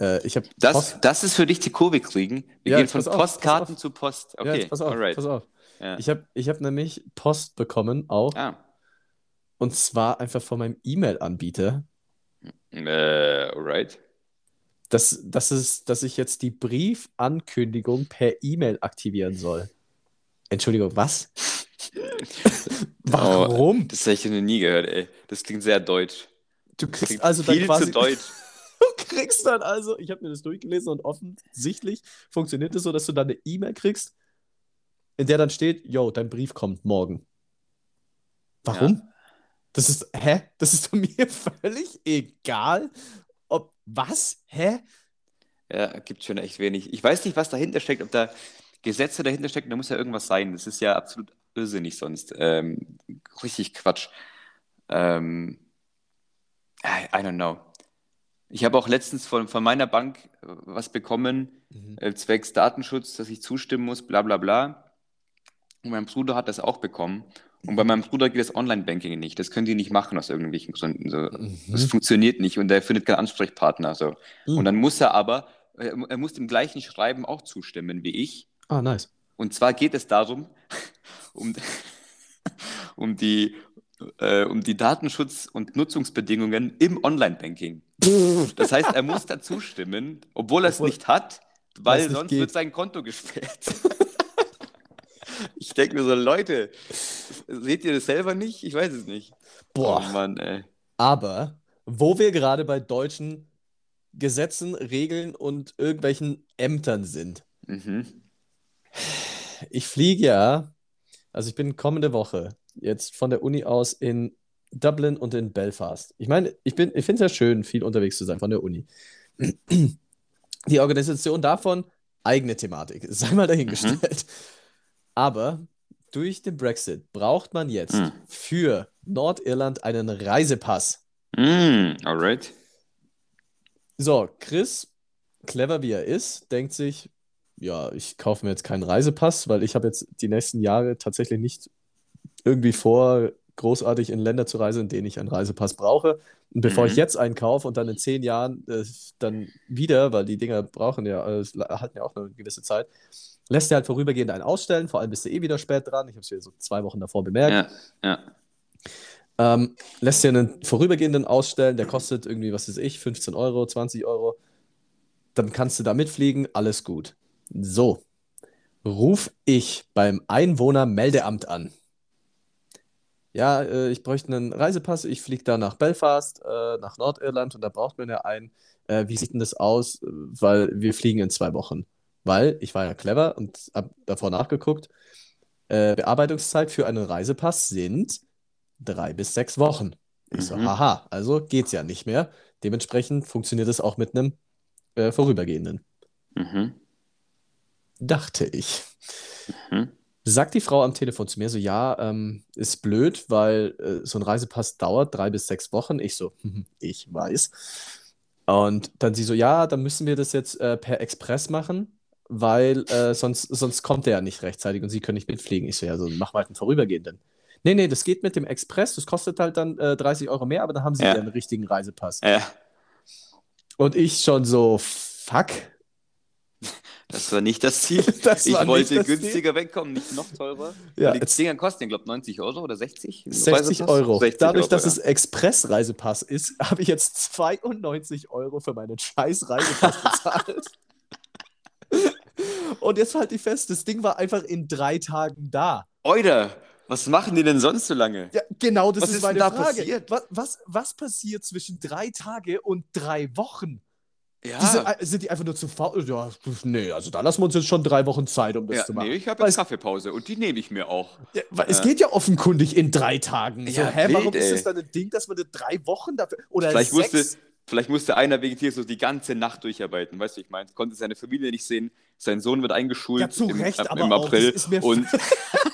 Äh, ich habe das, das ist für dich die Kurve kriegen. Wir ja, gehen von auf, Postkarten zu Post. Okay, ja, pass auf, alright. Pass auf. Ja. Ich habe ich hab nämlich Post bekommen auch. Ah. Und zwar einfach von meinem E-Mail-Anbieter. Äh, alright. Das, das ist, dass ich jetzt die Briefankündigung per E-Mail aktivieren soll. Entschuldigung, was? *laughs* Warum? Oh, das habe ich noch nie gehört, ey. Das klingt sehr deutsch. Du kriegst also viel dann quasi, zu deutsch. *laughs* du *laughs* kriegst dann also, ich habe mir das durchgelesen und offensichtlich funktioniert es so, dass du dann eine E-Mail kriegst, in der dann steht, yo, dein Brief kommt morgen. Warum? Ja. Das ist, hä? Das ist *laughs* mir völlig egal. Ob, was? Hä? Ja, gibt schon echt wenig. Ich weiß nicht, was dahinter steckt, ob da Gesetze dahinter stecken, da muss ja irgendwas sein. Das ist ja absolut irrsinnig sonst. Ähm, richtig Quatsch. Ähm, I don't know. Ich habe auch letztens von, von meiner Bank äh, was bekommen, mhm. äh, zwecks Datenschutz, dass ich zustimmen muss, bla bla bla. Und mein Bruder hat das auch bekommen. Und bei meinem Bruder geht das Online-Banking nicht. Das können die nicht machen aus irgendwelchen Gründen. So. Mhm. Das funktioniert nicht und er findet keinen Ansprechpartner. So. Mhm. Und dann muss er aber, er muss dem gleichen Schreiben auch zustimmen wie ich. Ah, nice. Und zwar geht es darum, *laughs* um, *laughs* um, die, äh, um die Datenschutz- und Nutzungsbedingungen im Online-Banking. Das heißt, er muss da zustimmen, obwohl er es nicht hat, weil sonst geht. wird sein Konto gesperrt. ich denke mir so, Leute, seht ihr das selber nicht? Ich weiß es nicht. Boah. Oh Mann, ey. Aber, wo wir gerade bei deutschen Gesetzen, Regeln und irgendwelchen Ämtern sind. Mhm. Ich fliege ja, also ich bin kommende Woche jetzt von der Uni aus in Dublin und in Belfast. Ich meine, ich, ich finde es ja schön, viel unterwegs zu sein von der Uni. Die Organisation davon, eigene Thematik, *laughs* sei mal dahingestellt. Mhm. Aber durch den Brexit braucht man jetzt mhm. für Nordirland einen Reisepass. Mm, alright. So, Chris, clever wie er ist, denkt sich, ja, ich kaufe mir jetzt keinen Reisepass, weil ich habe jetzt die nächsten Jahre tatsächlich nicht irgendwie vor, großartig in Länder zu reisen, in denen ich einen Reisepass brauche. Und bevor mhm. ich jetzt einen kaufe und dann in zehn Jahren äh, dann wieder, weil die Dinger brauchen ja, äh, halten ja auch eine gewisse Zeit, lässt er halt vorübergehend einen ausstellen, vor allem bist du eh wieder spät dran. Ich habe es ja so zwei Wochen davor bemerkt. Ja, ja. Ähm, lässt dir einen vorübergehenden ausstellen, der kostet irgendwie, was weiß ich, 15 Euro, 20 Euro. Dann kannst du da mitfliegen, alles gut. So, ruf ich beim Einwohnermeldeamt an. Ja, äh, ich bräuchte einen Reisepass, ich fliege da nach Belfast, äh, nach Nordirland und da braucht man ja einen. Äh, wie sieht denn das aus? Weil wir fliegen in zwei Wochen. Weil ich war ja clever und habe davor nachgeguckt. Äh, Bearbeitungszeit für einen Reisepass sind drei bis sechs Wochen. Ich so, mhm. haha, also geht's ja nicht mehr. Dementsprechend funktioniert es auch mit einem äh, vorübergehenden. Mhm. Dachte ich. Mhm. Sagt die Frau am Telefon zu mir so, ja, ähm, ist blöd, weil äh, so ein Reisepass dauert drei bis sechs Wochen. Ich so, *laughs* ich weiß. Und dann sie so, ja, dann müssen wir das jetzt äh, per Express machen, weil äh, sonst, sonst kommt er ja nicht rechtzeitig und sie können nicht mitfliegen. Ich so, ja, so mach mal halt einen vorübergehenden. Nee, nee, das geht mit dem Express. Das kostet halt dann äh, 30 Euro mehr, aber dann haben sie ja einen richtigen Reisepass. Ja. Und ich schon so, fuck. Das war nicht das Ziel. *laughs* Das ich wollte günstiger Ziel. wegkommen, nicht noch teurer. Ja, die Dinger kosten, ich glaube, 90 Euro oder 60? 60 Euro. 60 Dadurch, Euro, dass ja. es Express-Reisepass ist, *laughs* habe ich jetzt 92 Euro für meinen scheiß Reisepass *laughs* bezahlt. Und jetzt halte ich fest, das Ding war einfach in drei Tagen da. Oida, was machen die denn sonst so lange? Ja, genau, das was ist, ist meine da Frage. Passiert? Was, was, was passiert zwischen drei Tage und drei Wochen? Ja. Diese, äh, sind die einfach nur zu faul? Ja, nee, also da lassen wir uns jetzt schon drei Wochen Zeit, um das ja, zu machen. Nee, ich habe jetzt Kaffeepause und die nehme ich mir auch. Ja, weil äh. es geht ja offenkundig in drei Tagen. So, ja, hä, wild, warum ey. ist das dann ein Ding, dass man drei Wochen dafür oder vielleicht sechs? Musste, vielleicht musste einer wegen dir so die ganze Nacht durcharbeiten, weißt du, ich meine, konnte seine Familie nicht sehen, sein Sohn wird eingeschult ja, zu im, Recht, im, im April und *laughs* *laughs*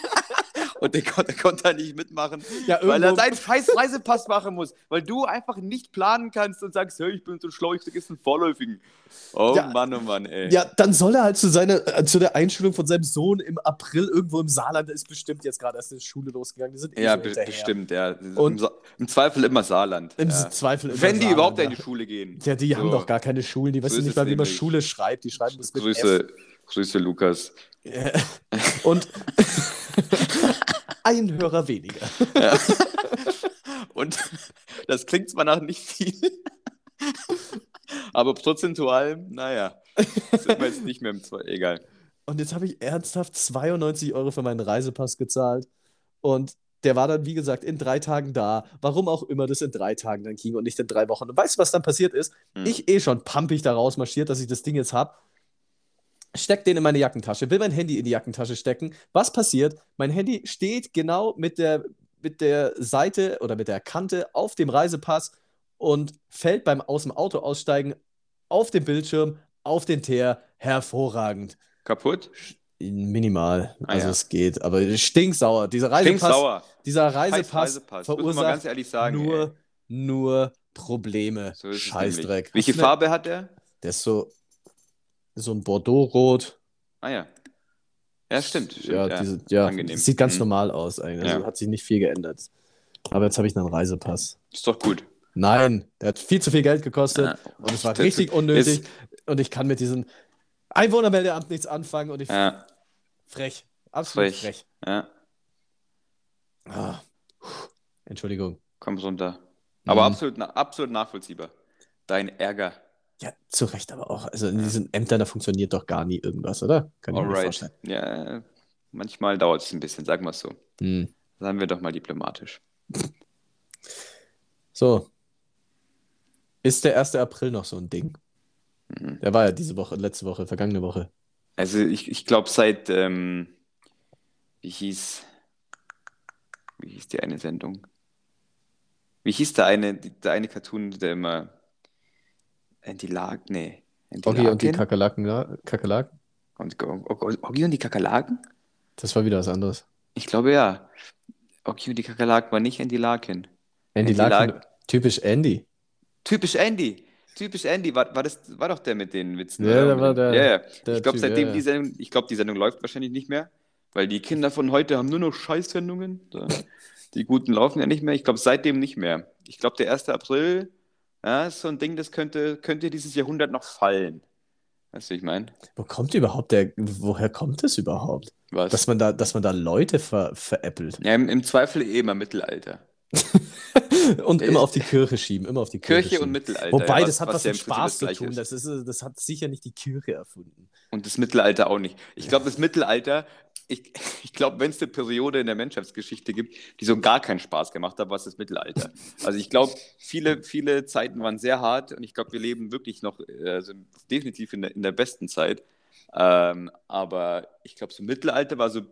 und der, der konnte da nicht mitmachen, ja, weil er seinen scheiß Reisepass machen muss, weil du einfach nicht planen kannst und sagst, hey, ich bin so schlau, ich vergesse einen vorläufigen. Oh ja, Mann, oh Mann, ey. Ja, dann soll er halt zu, seiner, äh, zu der Einschulung von seinem Sohn im April irgendwo im Saarland, der ist bestimmt jetzt gerade erst in die Schule losgegangen. Die sind eh ja, be bestimmt, ja. Und Im, Im, Zweifel immer Saarland. Im ja. Zweifel immer Wenn die Saarland, überhaupt ja. in die Schule gehen. Ja, die so. haben doch gar keine Schulen, die so wissen nicht mal, wie man Schule schreibt. Die schreiben das mit Grüße, F. Grüße, Lukas. Und *laughs* ein Hörer weniger. Ja. *laughs* Und das klingt zwar nach nicht viel, aber prozentual, naja, sind wir jetzt nicht mehr im Zweifel. Egal. Und jetzt habe ich ernsthaft 92 Euro für meinen Reisepass gezahlt. Und der war dann, wie gesagt, in drei Tagen da. Warum auch immer das in drei Tagen dann ging und nicht in drei Wochen. Und weißt du, was dann passiert ist? Hm. Ich eh schon pumpig da rausmarschiert, dass ich das Ding jetzt habe steck den in meine Jackentasche, will mein Handy in die Jackentasche stecken. Was passiert? Mein Handy steht genau mit der, mit der Seite oder mit der Kante auf dem Reisepass und fällt beim aus dem Auto aussteigen auf den Bildschirm, auf den Teer. Hervorragend. Kaputt? Minimal. Ah, also ja. es geht, aber stinksauer. Dieser Reisepass, stinksauer. Dieser Reisepass, Reisepass. verursacht sagen, nur, nur Probleme. So Scheißdreck. Welche Farbe hat der? Der ist so so ein Bordeaux-Rot. Ah ja. Ja, stimmt. stimmt ja, ja. Diese, ja Angenehm. sieht ganz mhm. normal aus eigentlich. Also hat sich nicht viel geändert. Aber jetzt habe ich einen Reisepass. Ist doch gut. Nein, der hat viel zu viel Geld gekostet ja. und es war richtig unnötig. Ist... Und ich kann mit diesem Einwohnermeldeamt nichts anfangen und ich. Ja. Frech. Absolut frech. frech. Ja. Ah. Entschuldigung. Komm runter. Aber mhm. absolut, absolut nachvollziehbar. Dein Ärger. Ja, zu Recht aber auch. Also in diesen Ämtern, da funktioniert doch gar nie irgendwas, oder? Kann ich Alright. mir vorstellen. Ja, manchmal dauert es ein bisschen, sagen wir es so. Hm. Sagen wir doch mal diplomatisch. *laughs* So. Ist der 1. April noch so ein Ding? Mhm. Der war ja diese Woche, letzte Woche, vergangene Woche. Also ich, ich glaube seit, ähm, wie hieß, wie hieß die eine Sendung? Wie hieß der eine, der eine Cartoon, der immer. Andy Lark, nee. Oggi und die Kakerlaken, ja? Kakerlaken? Und, Oggi und die Kakerlaken? Das war wieder was anderes. Ich glaube ja. Oggi und die Kakerlaken war nicht Andy Larkin. Andy, Andy Larkin, Larkin, typisch Andy. Typisch Andy. Typisch Andy, war, war, das, war doch der mit den Witzen. Ja, da war der. Ja, ja. Der ich glaube, seitdem ja, die Sendung, ich glaube, die Sendung läuft wahrscheinlich nicht mehr, weil die Kinder von heute haben nur noch Scheißsendungen. *laughs* Die guten laufen ja nicht mehr. Ich glaube, seitdem nicht mehr. Ich glaube, der 1. April ja, ist so ein Ding, das könnte, könnte dieses Jahrhundert noch fallen. Weißt du, ich meine? Wo kommt überhaupt der, woher kommt das überhaupt? Was? Dass man da, dass man da Leute ver, veräppelt. Ja, im, im Zweifel eh immer Mittelalter. *laughs* und immer auf die Kirche schieben, immer auf die Kirche. Kirche und Mittelalter. Wobei, ja, was, das hat was, was mit Spaß zu tun. Das, ist, das hat sicher nicht die Kirche erfunden. Und das Mittelalter auch nicht. Ich glaube, das Mittelalter, ich, ich glaube, wenn es eine Periode in der Menschheitsgeschichte gibt, die so gar keinen Spaß gemacht hat, war es das Mittelalter. Also ich glaube, viele, viele Zeiten waren sehr hart und ich glaube, wir leben wirklich noch, also definitiv in der, in der besten Zeit. Ähm, aber ich glaube, so Mittelalter war so,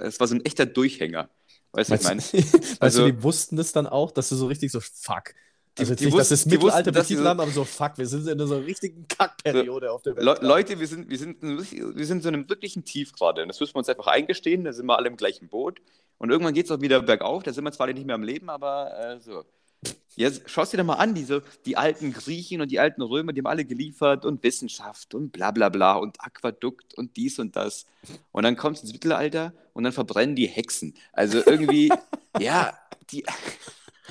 es war so ein echter Durchhänger. Weißt du, ich meine? *laughs* Also, du, die wussten das dann auch, dass du so richtig so, fuck. Also die, jetzt nicht, dass das Mittelalter betitelt haben, aber so, fuck, wir sind in so einer richtigen Kackperiode auf der Welt. Le Leute, wir sind, wir, sind, wir sind so einem wirklichen Tief gerade. Und das müssen wir uns einfach eingestehen, da sind wir alle im gleichen Boot. Und irgendwann geht es auch wieder bergauf, da sind wir zwar nicht mehr am Leben, aber äh, so. Jetzt schaust dir doch mal an, diese, die alten Griechen und die alten Römer, die haben alle geliefert und Wissenschaft und bla bla bla und Aquadukt und dies und das. Und dann kommt es ins Mittelalter und dann verbrennen die Hexen. Also irgendwie, *laughs* ja, die.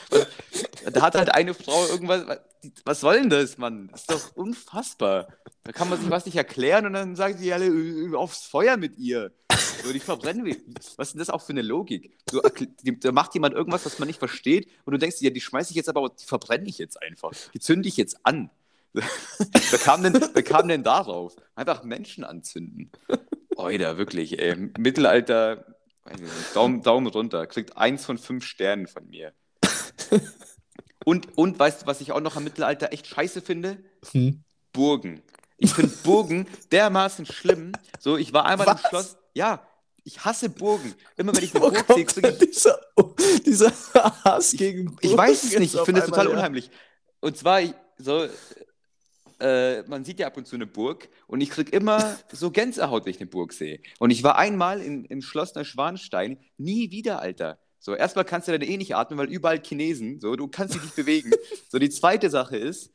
*laughs* da hat halt eine Frau irgendwas. Was soll denn das, Mann? Das ist doch unfassbar. Da kann man sich was nicht erklären und dann sagen sie alle aufs Feuer mit ihr. So, die verbrennen wir. Was ist denn das auch für eine Logik? So, da macht jemand irgendwas, was man nicht versteht und du denkst, ja, die schmeiße ich jetzt aber, die verbrenne ich jetzt einfach. Die zünde ich jetzt an. wer, kam denn, wer kam denn darauf? Einfach Menschen anzünden. Oida, wirklich, ey. Mittelalter, Daumen, Daumen runter. Kriegt eins von fünf Sternen von mir. Und, und weißt du, was ich auch noch am Mittelalter echt scheiße finde? Hm. Burgen. Ich finde Burgen dermaßen schlimm. So, ich war einmal was? im Schloss. Ja, ich hasse Burgen. Immer wenn ich eine Burg sehe, kriege ich. Dieser, dieser Hass gegen Burgen. Ich, ich weiß es nicht, ich finde es total ja. unheimlich. Und zwar, so, äh, man sieht ja ab und zu eine Burg und ich kriege immer so Gänsehaut, wenn ich eine Burg sehe. Und ich war einmal in, im Schloss Neuschwanstein, nie wieder, Alter. So, erstmal kannst du dann eh nicht atmen, weil überall Chinesen, so, du kannst dich nicht bewegen. *laughs* So, die zweite Sache ist,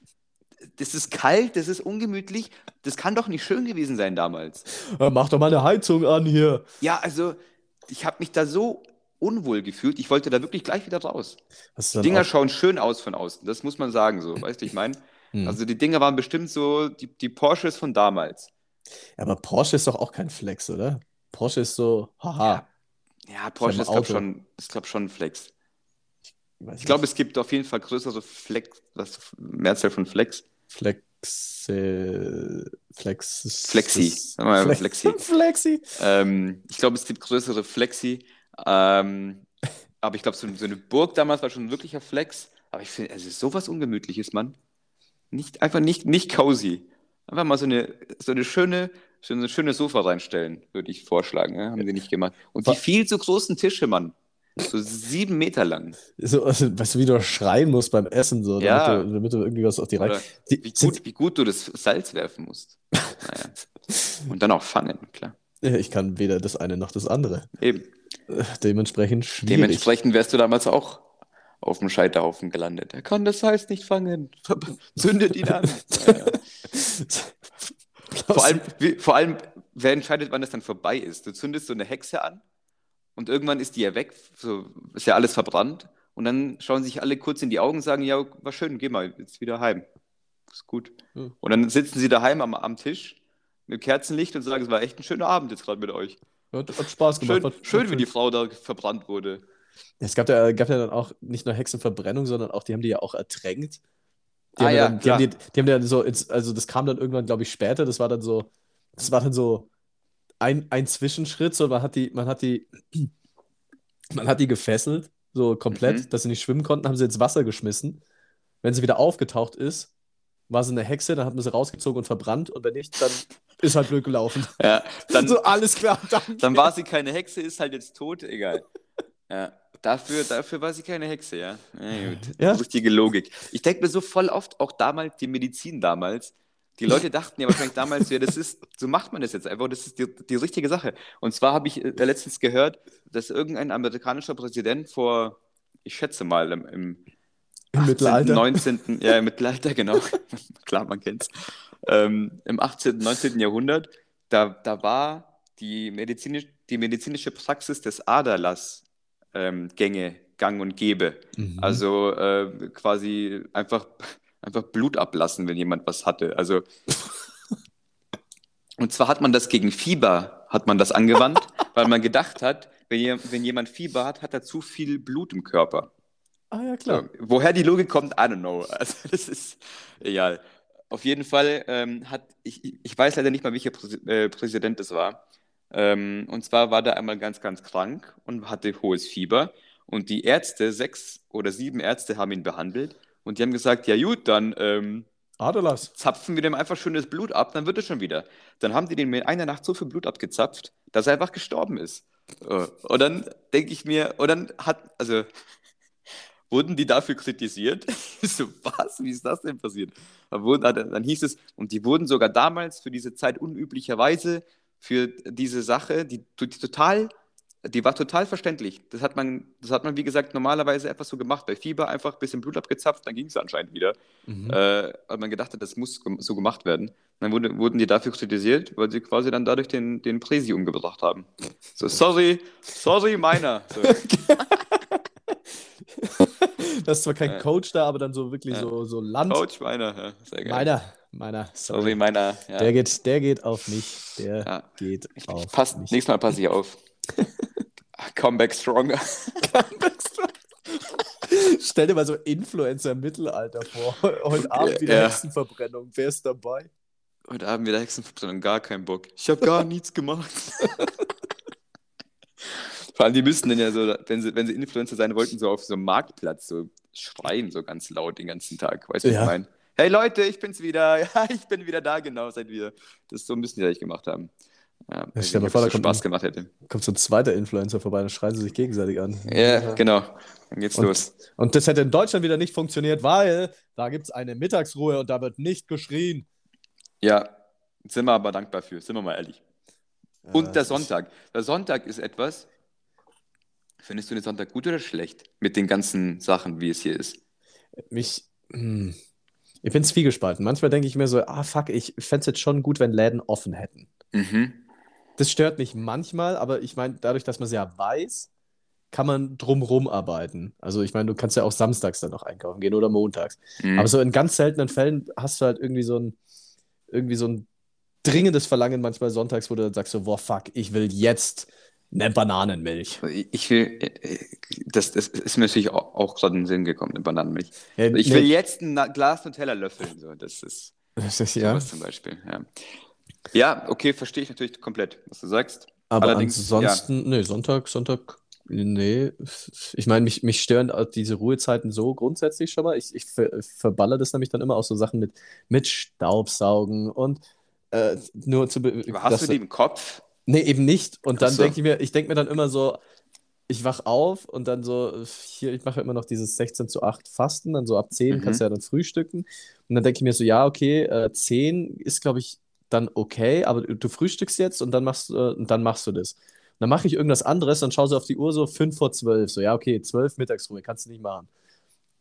das ist kalt, das ist ungemütlich, das kann doch nicht schön gewesen sein damals. Ja, mach doch mal eine Heizung an hier. Ja, also, ich habe mich da so unwohl gefühlt, ich wollte da wirklich gleich wieder raus. Die Dinger schauen schön aus von außen, das muss man sagen, so, weißt du, ich meine? Hm. Also, die Dinger waren bestimmt so, die, die Porsches von damals. Ja, aber Porsche ist doch auch kein Flex, oder? Porsche ist so, haha. Ja. Ja, Porsche ist, glaube schon, ist glaub, schon Flex. Ich, ich glaube, es gibt auf jeden Fall größere Flex, was Mehrzahl von Flex. Flex, äh, Flex. Flexi. Sagen wir mal Flexi. Flexi. Ähm, ich glaube, es gibt größere Flexi. Ähm, aber ich glaube, so, so, eine Burg damals war schon ein wirklicher Flex. Aber ich finde, es ist sowas Ungemütliches, Mann. Nicht, einfach nicht, nicht cozy. Einfach mal so eine, so eine schöne, so ein schönes Sofa reinstellen, würde ich vorschlagen. Ne? Haben sie nicht gemacht. Und die viel zu großen Tische, Mann. So sieben Meter lang. So, also, weißt du, wie du schreien musst beim Essen, so, ja. damit, du, damit du irgendwie was auf die Reihe. Wie, gut, wie gut du das Salz werfen musst. naja. *laughs* Und dann auch fangen, klar. Ich kann weder das eine noch das andere. Eben. Äh, dementsprechend schwierig. Dementsprechend wärst du damals auch auf dem Scheiterhaufen gelandet. Er kann das Salz nicht fangen. Zündet ihn an. Naja. *laughs* vor, allem, wie, vor allem, wer entscheidet, wann es dann vorbei ist? Du zündest so eine Hexe an und irgendwann ist die ja weg, so ist ja alles verbrannt. Und dann schauen sich alle kurz in die Augen und sagen, ja, war schön, geh mal jetzt wieder heim. Ist gut. Hm. Und dann sitzen sie daheim am, am Tisch mit Kerzenlicht und sagen, es war echt ein schöner Abend jetzt gerade mit euch. Hat, hat Spaß gemacht. Schön, hat, schön, wie die Frau da verbrannt wurde. Es gab ja, gab ja dann auch nicht nur Hexenverbrennung, sondern auch, die haben die ja auch ertränkt. Die ah, haben ja, dann, die, haben die, die haben dann so, ins, also das kam dann irgendwann, glaube ich, später, das war dann so, das war dann so ein, ein Zwischenschritt, so man hat die, man hat die, *clears throat* man hat die gefesselt, so komplett, mhm. dass sie nicht schwimmen konnten, haben sie ins Wasser geschmissen. Wenn sie wieder aufgetaucht ist, war sie eine Hexe, dann hat man sie rausgezogen und verbrannt und wenn nicht, dann ist halt blöd gelaufen. Ja, *laughs* dann, so alles klar. Danke. Dann war sie keine Hexe, ist halt jetzt tot, egal. Ja. Dafür, dafür war sie keine Hexe, ja. ja, gut. ja. Richtige Logik. Ich denke mir so voll oft, auch damals, die Medizin damals, die Leute dachten ja wahrscheinlich damals, ja, das ist, so macht man das jetzt einfach, das ist die, die richtige Sache. Und zwar habe ich äh, letztens gehört, dass irgendein amerikanischer Präsident vor, ich schätze mal, im, im, Im 18., Mittelalter. 19., ja, im Mittelalter, genau, *laughs* klar, man kennt's, ähm, im 18., 19. Jahrhundert, da, da war die, medizinisch, die medizinische Praxis des Aderlass ähm, Gänge, gang und gäbe. Mhm. Also äh, quasi einfach, einfach Blut ablassen, wenn jemand was hatte. Also *laughs* und zwar hat man das gegen Fieber, hat man das angewandt, *laughs* weil man gedacht hat, wenn, wenn jemand Fieber hat, hat er zu viel Blut im Körper. Ah ja, klar. So, woher die Logik kommt, I don't know. Also das ist egal. Auf jeden Fall ähm, hat, ich, ich weiß leider nicht mal, welcher Präs äh, Präsident es war, ähm, und zwar war der einmal ganz, ganz krank und hatte hohes Fieber. Und die Ärzte, sechs oder sieben Ärzte, haben ihn behandelt. Und die haben gesagt: Ja, gut, dann ähm, zapfen wir dem einfach schönes Blut ab, dann wird es schon wieder. Dann haben die dem in einer Nacht so viel Blut abgezapft, dass er einfach gestorben ist. Äh, und dann denke ich mir, und dann hat, also, wurden die dafür kritisiert? *laughs* so, was? Wie ist das denn passiert? Dann, dann hieß es, und die wurden sogar damals für diese Zeit unüblicherweise für diese Sache, die, die total, die war total verständlich. Das hat man, das hat man, wie gesagt, normalerweise etwas so gemacht. Bei Fieber einfach ein bisschen Blut abgezapft, dann ging es anscheinend wieder. Mhm. Äh, weil man gedacht hat, das muss so gemacht werden. dann wurde, wurden die dafür kritisiert, weil sie quasi dann dadurch den, den Präsi umgebracht haben. So, sorry, sorry, meiner. So. *laughs* das ist zwar kein Coach da, aber dann so wirklich ja. so, so Land. Coach meiner, ja, sehr geil. Meiner, meiner. Sorry, meiner. Ja. Der, geht, der geht auf mich. Der ja. geht auf pass, mich. Nächstes Mal passe ich auf. *laughs* Comeback stronger. *laughs* Comeback stronger. Stell dir mal so Influencer im Mittelalter vor. Heute Abend wieder ja. Hexenverbrennung. Wer ist dabei? Heute Abend wieder Hexenverbrennung. Gar keinen Bock. Ich habe gar nichts gemacht. *laughs* Vor allem, die müssten dann ja so, wenn sie, wenn sie Influencer sein wollten, so auf so einem Marktplatz so schreien, so ganz laut den ganzen Tag. Weißt du, ja. was ich meine? Hey Leute, ich bin's wieder. *laughs* Ja, ich bin wieder da, genau, seit wir das so müssen die eigentlich gemacht haben. Ja, ich stelle mir vor, da kommt, Spaß gemacht hätte. kommt so ein zweiter Influencer vorbei, dann schreien sie sich gegenseitig an. Ja, ja. genau. Dann geht's und, los. Und das hätte in Deutschland wieder nicht funktioniert, weil da gibt es eine Mittagsruhe und da wird nicht geschrien. Ja, sind wir aber dankbar für, sind wir mal ehrlich. Und der Sonntag. Der Sonntag ist etwas, Findest du den Sonntag gut oder schlecht? Mit den ganzen Sachen, wie es hier ist? Mich. Hm, ich bin zwiegespalten. Manchmal denke ich mir so, ah fuck, ich fände es jetzt schon gut, wenn Läden offen hätten. Mhm. Das stört mich manchmal, aber ich meine, dadurch, dass man es ja weiß, kann man drumrum arbeiten. Also ich meine, du kannst ja auch samstags dann noch einkaufen gehen oder montags. Mhm. Aber so in ganz seltenen Fällen hast du halt irgendwie so ein, irgendwie so ein dringendes Verlangen manchmal sonntags, wo du dann sagst so, boah, fuck, ich will jetzt eine Bananenmilch. Ich will, äh, das, das ist mir natürlich auch, auch gerade in den Sinn gekommen, eine Bananenmilch. Ja, ich will jetzt ein Glas Nutella löffeln, so, das ist, das ist ja. zum Beispiel, ja. Ja, okay, verstehe ich natürlich komplett, was du sagst. Aber Allerdings, ansonsten, ja. nee, Sonntag, Sonntag, nee. Ich meine, mich, mich stören diese Ruhezeiten so grundsätzlich schon mal. Ich, ich ver, verballer das nämlich dann immer auch so Sachen mit, mit Staubsaugen und äh, nur zu. Aber hast du die im Kopf? Nee, eben nicht. Und dann so. denke ich mir, ich denke mir dann immer so, ich wach auf und dann so, hier, ich mache immer noch dieses 16 zu 8 Fasten, dann so ab 10 mhm. kannst du ja dann frühstücken. Und dann denke ich mir so, ja, okay, äh, 10 ist, glaube ich, dann okay, aber du, du frühstückst jetzt und dann machst, äh, und dann machst du das. Und dann mache ich irgendwas anderes, dann schaue ich auf die Uhr so 5 vor 12. So, ja, okay, 12 Mittagsruhe, kannst du nicht machen.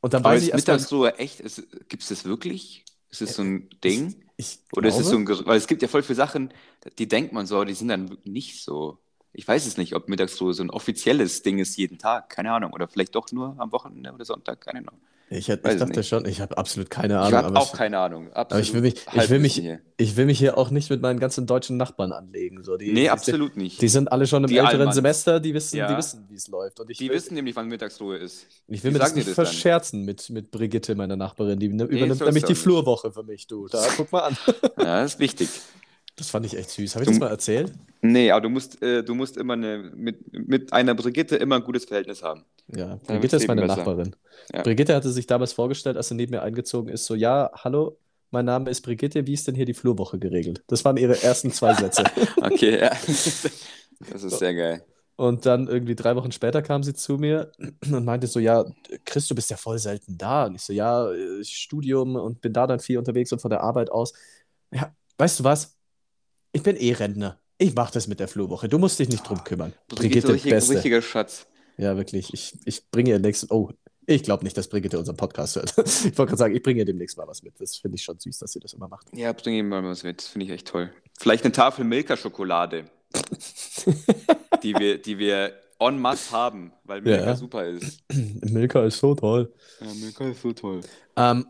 Und dann aber weiß ich erst Mittagsruhe echt, gibt es das wirklich? Ist es so ein Ding? Ich Oder glaube. ist es so ein, weil es gibt ja voll viele Sachen, die denkt man so, die sind dann nicht so. Ich weiß es nicht, ob Mittagsruhe so ein offizielles Ding ist jeden Tag, keine Ahnung. Oder vielleicht doch nur am Wochenende oder Sonntag, keine Ahnung. Ich, ich dachte nicht. schon, ich habe absolut keine Ahnung. Ich habe auch ich, keine Ahnung. aber ich will, mich, ich, will mich, ich will mich hier auch nicht mit meinen ganzen deutschen Nachbarn anlegen. So, die, nee, die, absolut nicht. Die sind alle schon im die älteren Allmann. Semester, die wissen, ja. wissen wie es läuft. Und ich die will, wissen nämlich, wann Mittagsruhe ist. Ich will mir das nicht das verscherzen mit, mit Brigitte, meiner Nachbarin. Die nee, übernimmt nämlich die Flurwoche für mich, du. Da, *laughs* guck mal an. ja, das ist wichtig. Das fand ich echt süß. Habe ich du, das mal erzählt? Nee, aber du musst, äh, du musst immer eine, mit, mit einer Brigitte immer ein gutes Verhältnis haben. Ja, Brigitte ist meine besser. Nachbarin. Ja. Brigitte hatte sich damals vorgestellt, als sie neben mir eingezogen ist, so, ja, hallo, mein Name ist Brigitte, wie ist denn hier die Flurwoche geregelt? Das waren ihre ersten zwei Sätze. *laughs* okay, ja. Das ist sehr geil. Und dann irgendwie drei Wochen später kam sie zu mir und meinte so, ja, Chris, du bist ja voll selten da. Und ich so, ja, Studium und bin da dann viel unterwegs und von der Arbeit aus. Ja, weißt du was? Ich bin eh Rentner. Ich mach das mit der Flurwoche. Du musst dich nicht drum kümmern. Brigitte, Brigitte richtig, Beste. richtiger Schatz. Ja, wirklich. Ich, ich bringe ihr nächstes. Oh, ich glaube nicht, dass Brigitte unseren Podcast hört. *laughs* ich wollte gerade sagen, ich bringe ihr demnächst mal was mit. Das finde ich schon süß, dass sie das immer macht. Ja, bringe ihr mal was mit. Das finde ich echt toll. Vielleicht eine Tafel Milka-Schokolade. *laughs* die, wir, die wir en masse haben, weil Milka ja. super ist. *clears throat* Milka ist so toll. Ja, Milka ist so toll. Ähm,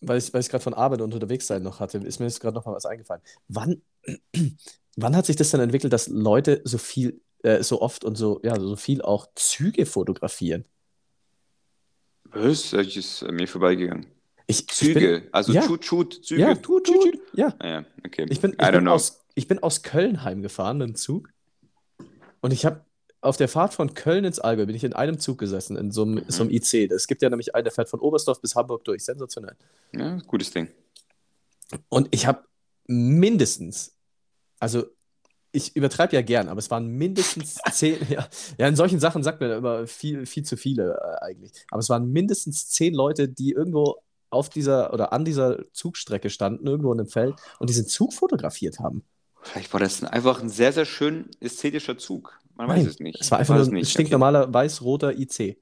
weil ich, weil ich gerade von Arbeit und unterwegs sein noch hatte, ist mir jetzt gerade noch mal was eingefallen. Wann, *clears throat* wann hat sich das dann entwickelt, dass Leute so viel, äh, so oft und so, ja, so viel auch Züge fotografieren? Was? Das ist mir vorbeigegangen. Ich, Züge, ich bin, also ja. Chut, Chut, Züge. Ja, Chut, Chut. Ja. Ah, ja, okay. Ich bin, ich bin aus, ich bin aus Köln heimgefahren mit dem Zug und ich habe auf der Fahrt von Köln ins Allgäu bin ich in einem Zug gesessen, in so einem, mhm. so einem IC. Es gibt ja nämlich einen, der fährt von Oberstdorf bis Hamburg durch. Sensationell. Ja, gutes Ding. Und ich habe mindestens, also ich übertreibe ja gern, aber es waren mindestens *laughs* zehn, ja, ja, in solchen Sachen sagt man immer viel, viel zu viele äh, eigentlich. Aber es waren mindestens zehn Leute, die irgendwo auf dieser oder an dieser Zugstrecke standen, irgendwo in einem Feld und diesen Zug fotografiert haben. Vielleicht war das einfach ein sehr, sehr schön ästhetischer Zug. Man Nein, weiß es nicht. Es war einfach ein stinknormaler okay. weiß-roter IC.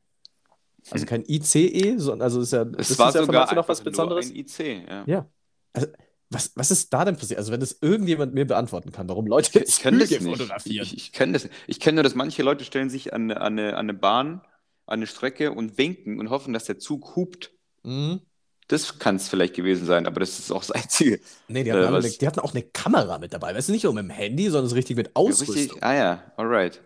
Also kein ICE, sondern also ist ja, es das war ist ja sogar noch was Besonderes. ein IC, ja. ja. Also, was, was ist da denn passiert? Also, wenn das irgendjemand mir beantworten kann, warum Leute ich kann das fotografieren. Ich, ich kenne das. Ich kenne nur, dass manche Leute stellen sich an, an, eine, an eine Bahn, an eine Strecke und winken und hoffen, dass der Zug hupt. Mhm. Das kann es vielleicht gewesen sein, aber das ist auch das Einzige. Nee, die hatten, äh, eine, die hatten, auch eine Kamera mit dabei. Weißt du, nicht nur mit dem Handy, sondern so richtig mit Ausrüstung. Ja, richtig? Ah ja, alright.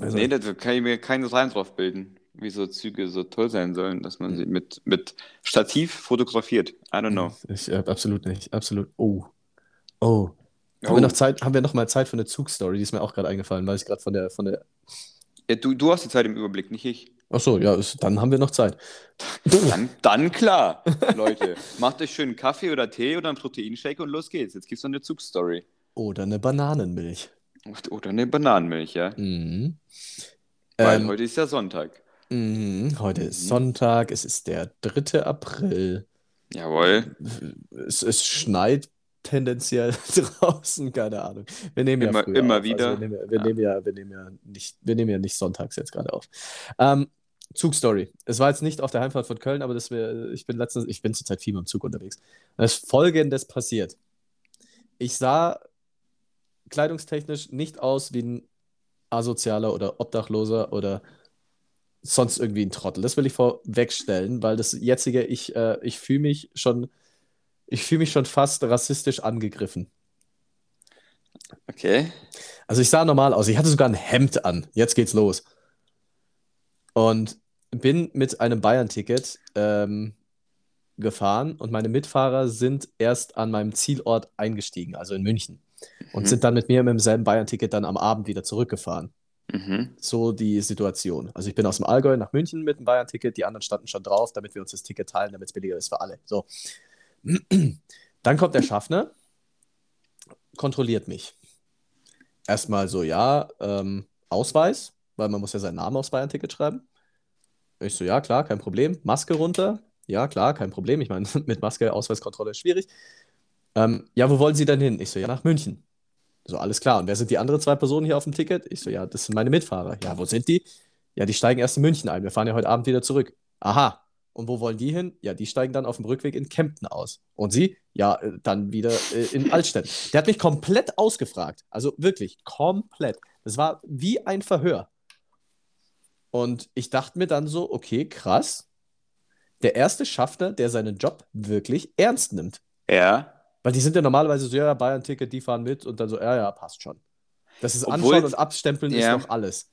Also, nee, da kann ich mir keinen Reim drauf bilden, wie so Züge so toll sein sollen, dass man sie mit, mit Stativ fotografiert. I don't know. Ich, äh, absolut nicht, absolut. Oh. Oh. Haben, oh. Wir noch Zeit, haben wir noch mal Zeit für eine Zugstory? Die ist mir auch gerade eingefallen, weil ich gerade von der, von der. Ja, du, du hast die Zeit im Überblick, nicht ich. Ach so, ja, ist, dann haben wir noch Zeit. Dann, dann *laughs* klar, Leute. Macht euch schön einen Kaffee oder Tee oder einen Proteinshake und los geht's. Jetzt gibt's noch eine Zugstory. Oder eine Bananenmilch. Oder eine Bananenmilch, ja. Mhm. Weil ähm, heute ist ja Sonntag. Mhm, heute ist mhm. Sonntag, es ist der 3. April. Jawohl. Es, es schneit tendenziell *laughs* draußen, keine Ahnung. Wir nehmen immer, ja immer auf. wieder. Also wir, nehmen, wir, ja. Nehmen ja, wir, nehmen ja nicht, wir nehmen ja nicht sonntags jetzt gerade auf. Ähm, Zugstory. Es war jetzt nicht auf der Heimfahrt von Köln, aber das wär, ich bin letztens, ich bin zurzeit viel mit dem Zug unterwegs. Es ist folgendes passiert. Ich sah kleidungstechnisch nicht aus wie ein asozialer oder Obdachloser oder sonst irgendwie ein Trottel. Das will ich vorwegstellen, weil das jetzige, ich, äh, ich fühle mich schon, ich fühle mich schon fast rassistisch angegriffen. Okay. Also ich sah normal aus. Ich hatte sogar ein Hemd an. Jetzt geht's los. Und bin mit einem Bayern-Ticket ähm, gefahren und meine Mitfahrer sind erst an meinem Zielort eingestiegen, also in München. Und mhm. sind dann mit mir mit demselben Bayern-Ticket dann am Abend wieder zurückgefahren. Mhm. So die Situation. Also ich bin aus dem Allgäu nach München mit dem Bayern-Ticket, die anderen standen schon drauf, damit wir uns das Ticket teilen, damit es billiger ist für alle. So. *clears throat* Dann kommt der Schaffner, kontrolliert mich. Erstmal so, ja, ähm, Ausweis, weil man muss ja seinen Namen aufs Bayern-Ticket schreiben. Ich so, ja, klar, kein Problem. Maske runter. Ja, klar, kein Problem. Ich meine, *laughs* mit Maske Ausweiskontrolle ist schwierig. Ähm, ja, wo wollen Sie denn hin? Ich so, ja, nach München. So, alles klar. Und wer sind die anderen zwei Personen hier auf dem Ticket? Ich so, ja, das sind meine Mitfahrer. Ja, wo sind die? Ja, die steigen erst in München ein. Wir fahren ja heute Abend wieder zurück. Aha. Und wo wollen die hin? Ja, die steigen dann auf dem Rückweg in Kempten aus. Und sie? Ja, äh, dann wieder äh, in Altstedt. Der hat mich komplett ausgefragt. Also wirklich, komplett. Das war wie ein Verhör. Und ich dachte mir dann so, okay, krass. Der erste Schaffner, der seinen Job wirklich ernst nimmt. Ja. Weil die sind ja normalerweise so, ja, Bayern-Ticket, die fahren mit und dann so, ja, ja, passt schon. Das ist Obwohl, Anschauen und Abstempeln ja, ist doch alles.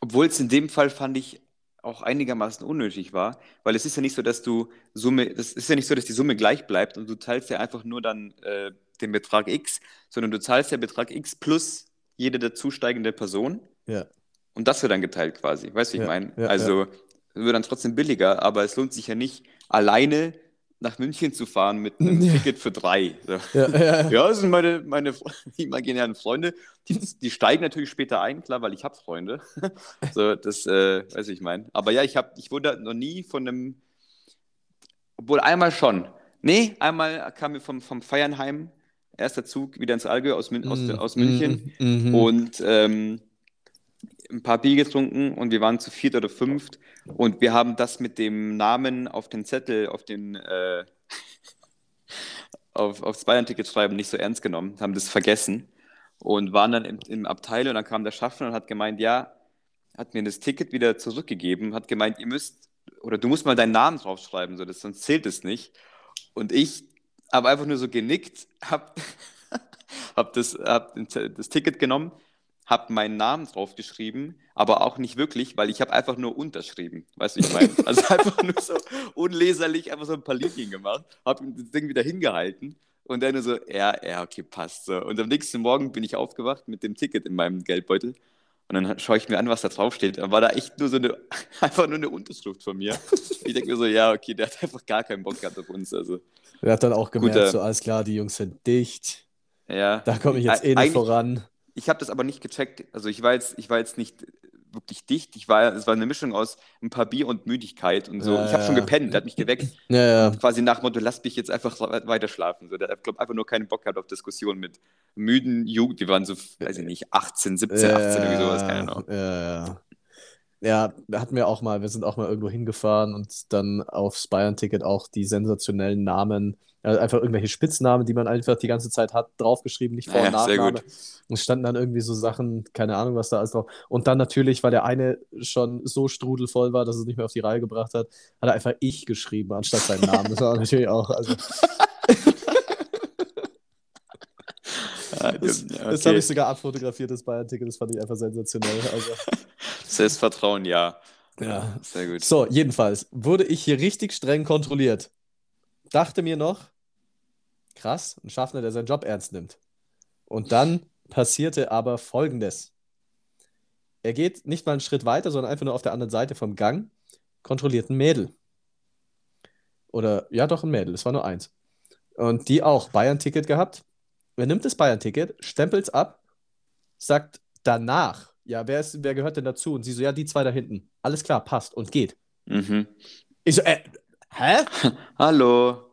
Obwohl es in dem Fall fand ich auch einigermaßen unnötig war, weil es ist ja nicht so, dass du Summe, das ist ja nicht so, dass die Summe gleich bleibt und du zahlst ja einfach nur dann äh, den Betrag X, sondern du zahlst ja Betrag X plus jede dazusteigende Person. Ja. Und das wird dann geteilt quasi. Weißt du, wie ja, ich meine? Ja, also ja. wird dann trotzdem billiger, aber es lohnt sich ja nicht alleine nach München zu fahren mit einem *laughs* ja. Ticket für drei. So. Ja, ja. ja, *laughs* das sind meine, meine *laughs* imaginären Freunde. Die, die, steigen natürlich später ein, klar, weil ich habe Freunde. so, das äh, weiß ich mein. Aber ja, ich, hab, ich wurde noch nie von einem, obwohl einmal schon. Nee, einmal kam mir vom, vom Feiernheim, erster Zug wieder ins Allgäu aus, aus, mm, aus München. Mm, mm, und ähm, ein paar Bier getrunken und wir waren zu viert oder fünft und wir haben das mit dem Namen auf den Zettel, auf den äh, *laughs* auf, aufs Bayern-Ticket schreiben nicht so ernst genommen, haben das vergessen und waren dann im, im Abteil und dann kam der Schaffner und hat gemeint, ja, hat mir das Ticket wieder zurückgegeben, hat gemeint, ihr müsst oder du musst mal deinen Namen draufschreiben, so, das, sonst zählt es nicht. Und ich habe einfach nur so genickt, habe *laughs* hab das, hab das Ticket genommen, habe meinen Namen draufgeschrieben, aber auch nicht wirklich, weil ich habe einfach nur unterschrieben. Weißt du, ich meine? *laughs* Also einfach nur so unleserlich, einfach so ein paar Linien gemacht, habe das Ding wieder hingehalten und dann nur so, ja, ja, okay, passt so. Und am nächsten Morgen bin ich aufgewacht mit dem Ticket in meinem Geldbeutel und dann schaue ich mir an, was da draufsteht. Dann war da echt nur so eine, *laughs* einfach nur eine Unterschrift von mir. Ich denke mir so, ja, okay, der hat einfach gar keinen Bock gehabt auf uns. Also, er hat dann auch gemerkt, Guter, so alles klar, die Jungs sind dicht. Ja. Da komme ich jetzt eh nicht voran ich habe das aber nicht gecheckt. Also ich war jetzt, ich war jetzt nicht wirklich dicht. Ich war, es war eine Mischung aus ein paar Bier und Müdigkeit und so. Ja, ich habe schon gepennt, der hat mich geweckt. Ja, ja. Quasi nach Motto, lass mich jetzt einfach weiter schlafen. So, der hat, glaube einfach nur keinen Bock gehabt auf Diskussionen mit müden Jugend. Die waren so, weiß ich nicht, 18, 17, 18, irgendwie sowas, keine Ahnung. Ja, ja. Ja, da hatten wir auch mal, wir sind auch mal irgendwo hingefahren und dann aufs Bayern-Ticket auch die sensationellen Namen also einfach irgendwelche Spitznamen, die man einfach die ganze Zeit hat, draufgeschrieben, nicht Vor- und ja, Nachname. Und es standen dann irgendwie so Sachen, keine Ahnung, was da alles drauf. Und dann natürlich, weil der eine schon so strudelvoll war, dass es nicht mehr auf die Reihe gebracht hat, hat er einfach ich geschrieben, anstatt seinen Namen. Das war natürlich auch. Also, *laughs* *laughs* das, okay. das habe ich sogar abfotografiert, das Bayern-Ticket, das fand ich einfach sensationell. Also. *laughs* Selbstvertrauen, ja. Ja, sehr gut. So, jedenfalls wurde ich hier richtig streng kontrolliert. Dachte mir noch, krass, ein Schaffner, der seinen Job ernst nimmt. Und dann passierte aber Folgendes. Er geht nicht mal einen Schritt weiter, sondern einfach nur auf der anderen Seite vom Gang, kontrolliert ein Mädel. Oder, ja, doch ein Mädel, es war nur eins. Und die auch Bayern-Ticket gehabt. Er nimmt das Bayern-Ticket, stempelt es ab, sagt danach, ja, wer, ist, wer gehört denn dazu? Und sie so, ja, die zwei da hinten. Alles klar, passt und geht. Mhm. Ich so, äh, hä? *laughs* Hallo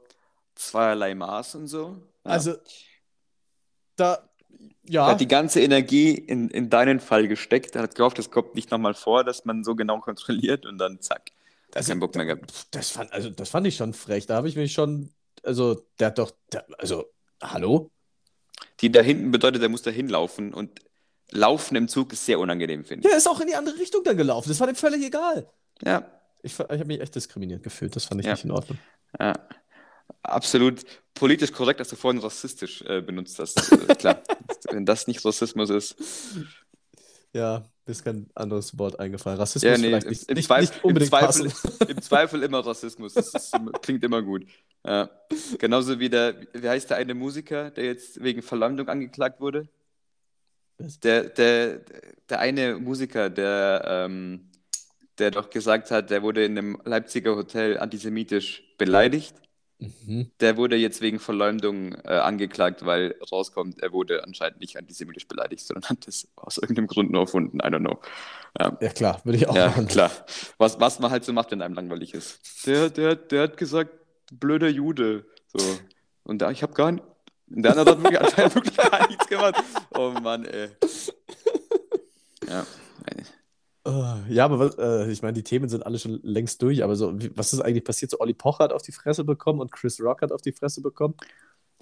zweierlei Maß und so. Ja. Also, da, ja. Er hat die ganze Energie in, in deinen Fall gesteckt. Er hat gehofft, es kommt nicht nochmal vor, dass man so genau kontrolliert und dann zack. Da also, keinen Bock mehr gehabt. Das fand, also, das fand ich schon frech. Da habe ich mich schon, also, der hat doch, der, also, hallo? Die da hinten bedeutet, er muss da hinlaufen und Laufen im Zug ist sehr unangenehm, finde ich. Ja, ist auch in die andere Richtung dann gelaufen. Das war dem völlig egal. Ja. Ich, ich habe mich echt diskriminiert gefühlt. Das fand ich ja. nicht in Ordnung. Ja absolut politisch korrekt, dass du vorhin rassistisch äh, benutzt hast. *laughs* Äh, klar, wenn das nicht Rassismus ist. Ja, ist kein anderes Wort eingefallen. Rassismus ja, nee, vielleicht nicht, im, nicht, Zweifel, nicht unbedingt im Zweifel, *laughs* Im Zweifel immer Rassismus. Das ist, klingt immer gut. Ja. Genauso wie der, wie heißt der eine Musiker, der jetzt wegen Verleumdung angeklagt wurde? Der, der, der eine Musiker, der, ähm, der doch gesagt hat, der wurde in einem Leipziger Hotel antisemitisch beleidigt. Mhm. Der wurde jetzt wegen Verleumdung äh, angeklagt, weil rauskommt, er wurde anscheinend nicht antisemitisch beleidigt, sondern hat das aus irgendeinem Grund nur erfunden. I don't know. Ja, ja klar, würde ich auch ja, machen. klar. Was, was man halt so macht, wenn einem langweilig ist. Der, der, der hat gesagt, blöder Jude. So. Und da, ich habe gar nicht. Der andere *laughs* hat wirklich gar nichts gemacht. Oh Mann, ey. Ja. Uh, ja, aber was, äh, ich meine, die Themen sind alle schon längst durch, aber so, wie, was ist eigentlich passiert? So, Olli Pocher hat auf die Fresse bekommen und Chris Rock hat auf die Fresse bekommen.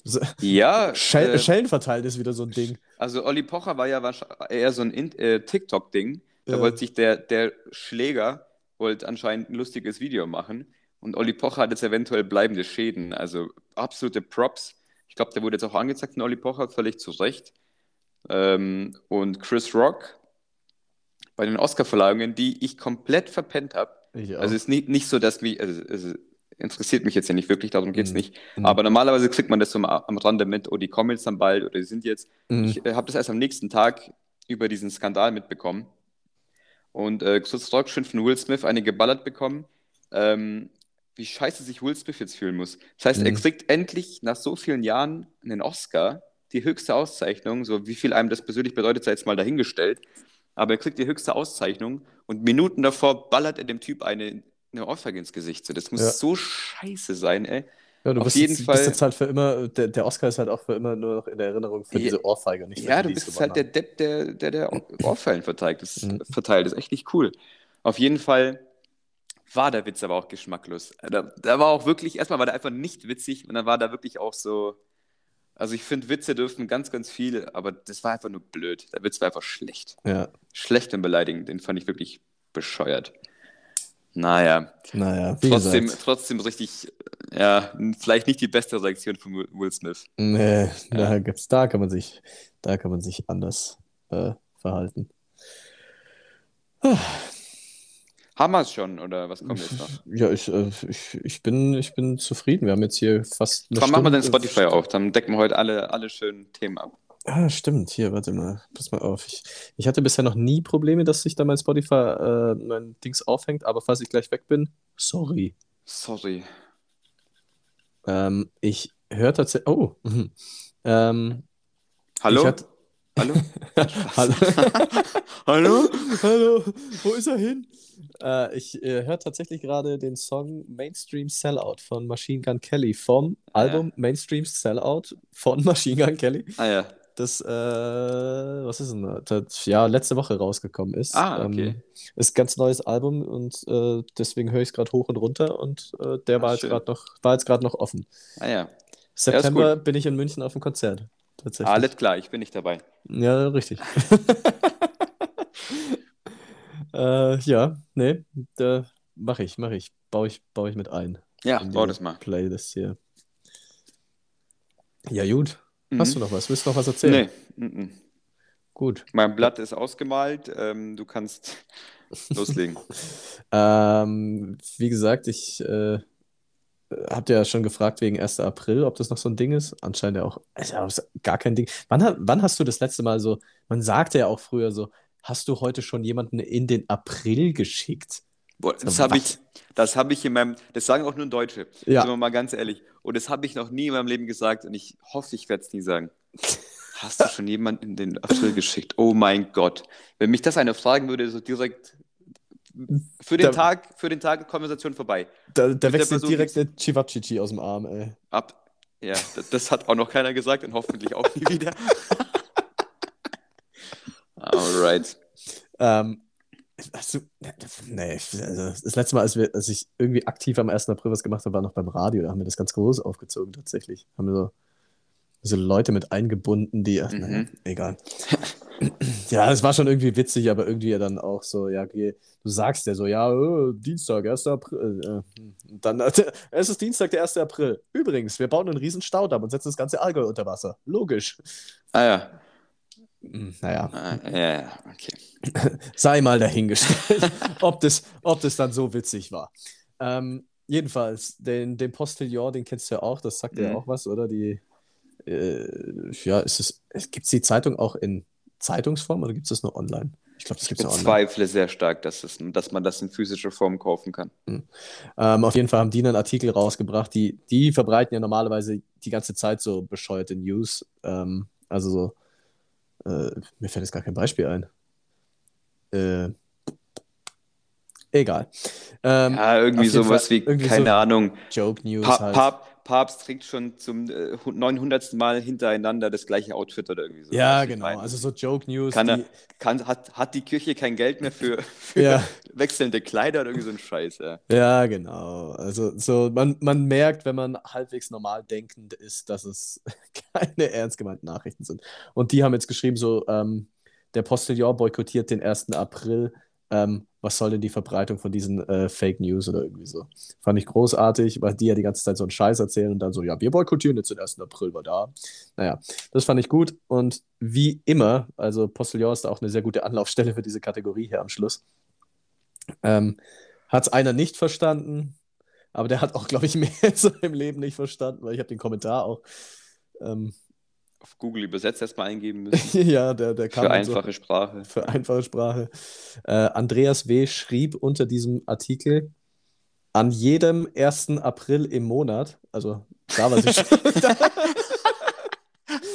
So, ja. *laughs* Schell, äh, Schellen verteilt ist wieder so ein Ding. Also, Olli Pocher war ja eher so ein äh, TikTok-Ding. Da wollte sich der, der Schläger wollte anscheinend ein lustiges Video machen. Und Olli Pocher hat jetzt eventuell bleibende Schäden. Also, absolute Props. Ich glaube, der wurde jetzt auch angezeigt von Olli Pocher, völlig zu Recht. Ähm, und Chris Rock bei den Oscar-Verleihungen, die ich komplett verpennt habe. Also es ist nicht, nicht so, dass mich, also es interessiert mich jetzt ja nicht wirklich, darum geht es mhm. nicht. Mhm. Aber normalerweise kriegt man das so am, am Rande mit, oh, die kommen jetzt dann bald oder die sind jetzt. Mhm. Ich äh, habe das erst am nächsten Tag über diesen Skandal mitbekommen. Und äh, Chris Rock schon von Will Smith eine geballert bekommen. Ähm, wie scheiße sich Will Smith jetzt fühlen muss. Das heißt, mhm. er kriegt endlich nach so vielen Jahren einen Oscar, die höchste Auszeichnung, so wie viel einem das persönlich bedeutet, sei jetzt mal dahingestellt. Aber er kriegt die höchste Auszeichnung und Minuten davor ballert er dem Typ eine, eine Ohrfeige ins Gesicht. So, das muss ja. so scheiße sein, ey. Ja, du Auf bist, jeden jetzt, Fall. bist jetzt halt für immer, der, der, Oscar ist halt auch für immer nur noch in der Erinnerung für ja, diese Ohrfeige, nicht Ja, du bist halt der Depp, der der, der *clears throat* Ohrfeigen verteilt. Das, mhm. verteilt. Das ist echt nicht cool. Auf jeden Fall war der Witz aber auch geschmacklos. Da, da war auch wirklich, erstmal war der einfach nicht witzig und dann war da wirklich auch so. Also ich finde, Witze dürfen ganz, ganz viel, aber das war einfach nur blöd. Der Witz war einfach schlecht. Ja. Schlecht und beleidigend. Den fand ich wirklich bescheuert. Naja. Naja, trotzdem, trotzdem richtig, ja, vielleicht nicht die beste Reaktion von Will Smith. Nee, ja. da, gibt's, da, kann man sich, da kann man sich anders äh, verhalten. Ah. Haben wir es schon oder was kommt jetzt noch? *laughs* Ja, ich, äh, ich, ich, bin, ich bin zufrieden. Wir haben jetzt hier fast eine Dann machen wir den Spotify auf, dann decken wir heute alle, alle schönen Themen ab. Ah, stimmt. Hier, warte mal. Pass mal auf. Ich, ich hatte bisher noch nie Probleme, dass sich da mein Spotify, äh, mein Dings aufhängt, aber falls ich gleich weg bin, sorry. Sorry. Ähm, ich höre tatsächlich. Oh. Mhm. Ähm, Hallo? Hat... Hallo? *laughs* Hallo? *laughs* Hallo? Hallo? Wo ist er hin? Äh, ich äh, höre tatsächlich gerade den Song Mainstream Sellout von Machine Gun Kelly vom ah, Album ja. Mainstream Sellout von *laughs* Machine Gun Kelly. Ah ja. Das, äh, was ist denn das? Ja, letzte Woche rausgekommen ist. Ah, okay. Ähm, ist ein ganz neues Album und äh, deswegen höre ich es gerade hoch und runter und äh, der Ach, war, jetzt noch, war jetzt gerade noch offen. Ah ja. September ja, bin ich in München auf dem Konzert. Tatsächlich. Alles klar, ich bin nicht dabei. Ja, richtig. *laughs* Äh, ja, nee, da mache ich, mache ich. Baue ich, baue ich mit ein. Ja, bau das mal. Playlist hier. Ja, gut. Mhm. Hast du noch was? Willst du noch was erzählen? Nee. Mhm. Gut. Mein Blatt ist ausgemalt. Ähm, du kannst *laughs* loslegen. ähm, wie gesagt, ich äh, habt ja schon gefragt wegen 1. April, ob das noch so ein Ding ist. Anscheinend ja auch. Also, gar kein Ding. Wann, wann hast du das letzte Mal so? Man sagte ja auch früher so, hast du heute schon jemanden in den April geschickt? Boah, das habe ich, hab ich in meinem, das sagen auch nur Deutsche, ja. sind wir mal ganz ehrlich. Und das habe ich noch nie in meinem Leben gesagt und ich hoffe, ich werde es nie sagen. Hast du schon jemanden in den April geschickt? Oh mein Gott. Wenn mich das einer fragen würde, so direkt für den da, Tag, für den Tag Konversation vorbei. Da, da wechselt direkt der Chivapchichi aus dem Arm, ey. Ab. Ja, das, das hat auch noch keiner gesagt und hoffentlich auch nie wieder. *laughs* Alright. Ähm, also, nee, also das letzte Mal, als, wir, als ich irgendwie aktiv am 1. April was gemacht habe, war noch beim Radio. Da haben wir das ganz groß aufgezogen, tatsächlich. Haben wir so, so Leute mit eingebunden, die, mhm. naja, egal. *laughs* *clears throat* ja, es war schon irgendwie witzig, aber irgendwie dann auch so, ja, du sagst ja so, ja, oh, Dienstag, 1. April. Äh, äh dann, äh, *laughs* es ist Dienstag, der 1. April. Übrigens, wir bauen einen riesen Staudamm und setzen das ganze Allgäu unter Wasser. Logisch. Ah ja. Hm, naja. Ah, ja, okay. *laughs* Sei mal dahingestellt, *laughs* ob, das, ob das dann so witzig war. Ähm, jedenfalls, den, den Postillon, den kennst du ja auch, das sagt mhm. ja auch was, oder? Die, äh, ja, ist es, gibt es die Zeitung auch in Zeitungsform oder gibt es das nur online? Ich glaube, das gibt es online. Ich bezweifle sehr stark, dass, es, dass man das in physischer Form kaufen kann. Mhm. Ähm, auf jeden Fall haben die einen Artikel rausgebracht, die, die verbreiten ja normalerweise die ganze Zeit so bescheuerte News. Ähm, also so äh, mir fällt jetzt gar kein Beispiel ein. Äh, egal. Ähm, ja, irgendwie sowas Fall, wie, irgendwie keine so Ahnung. Joke News. Pa halt. Pa Papst trägt schon zum äh, 900. Mal hintereinander das gleiche Outfit oder irgendwie so. Ja, genau. Also so Joke News. Kann er, kann, hat, hat die Kirche kein Geld mehr für, *laughs* für ja. wechselnde Kleider oder irgendwie so ein Scheiß, ja. Ja, genau. Also so, man, man merkt, wenn man halbwegs normal denkend ist, dass es *laughs* keine ernst gemeinten Nachrichten sind. Und die haben jetzt geschrieben, so, ähm, der Postillon boykottiert den 1. April ähm, was soll denn die Verbreitung von diesen äh, Fake News oder irgendwie so. Fand ich großartig, weil die ja die ganze Zeit so einen Scheiß erzählen und dann so, ja, wir boykottieren jetzt den 1. April, war da. Naja, das fand ich gut und wie immer, also Postillon ist da auch eine sehr gute Anlaufstelle für diese Kategorie hier am Schluss. Ähm, hat es einer nicht verstanden, aber der hat auch, glaube ich, *laughs* mehr in seinem Leben nicht verstanden, weil ich habe den Kommentar auch ähm, auf Google übersetzt erstmal eingeben *laughs* müssen. ja, der, der kam. Für einfache so, Sprache. Für einfache Sprache. Äh, Andreas W. schrieb unter diesem Artikel: An jedem 1. April im Monat, also da war ich schon, da, *laughs*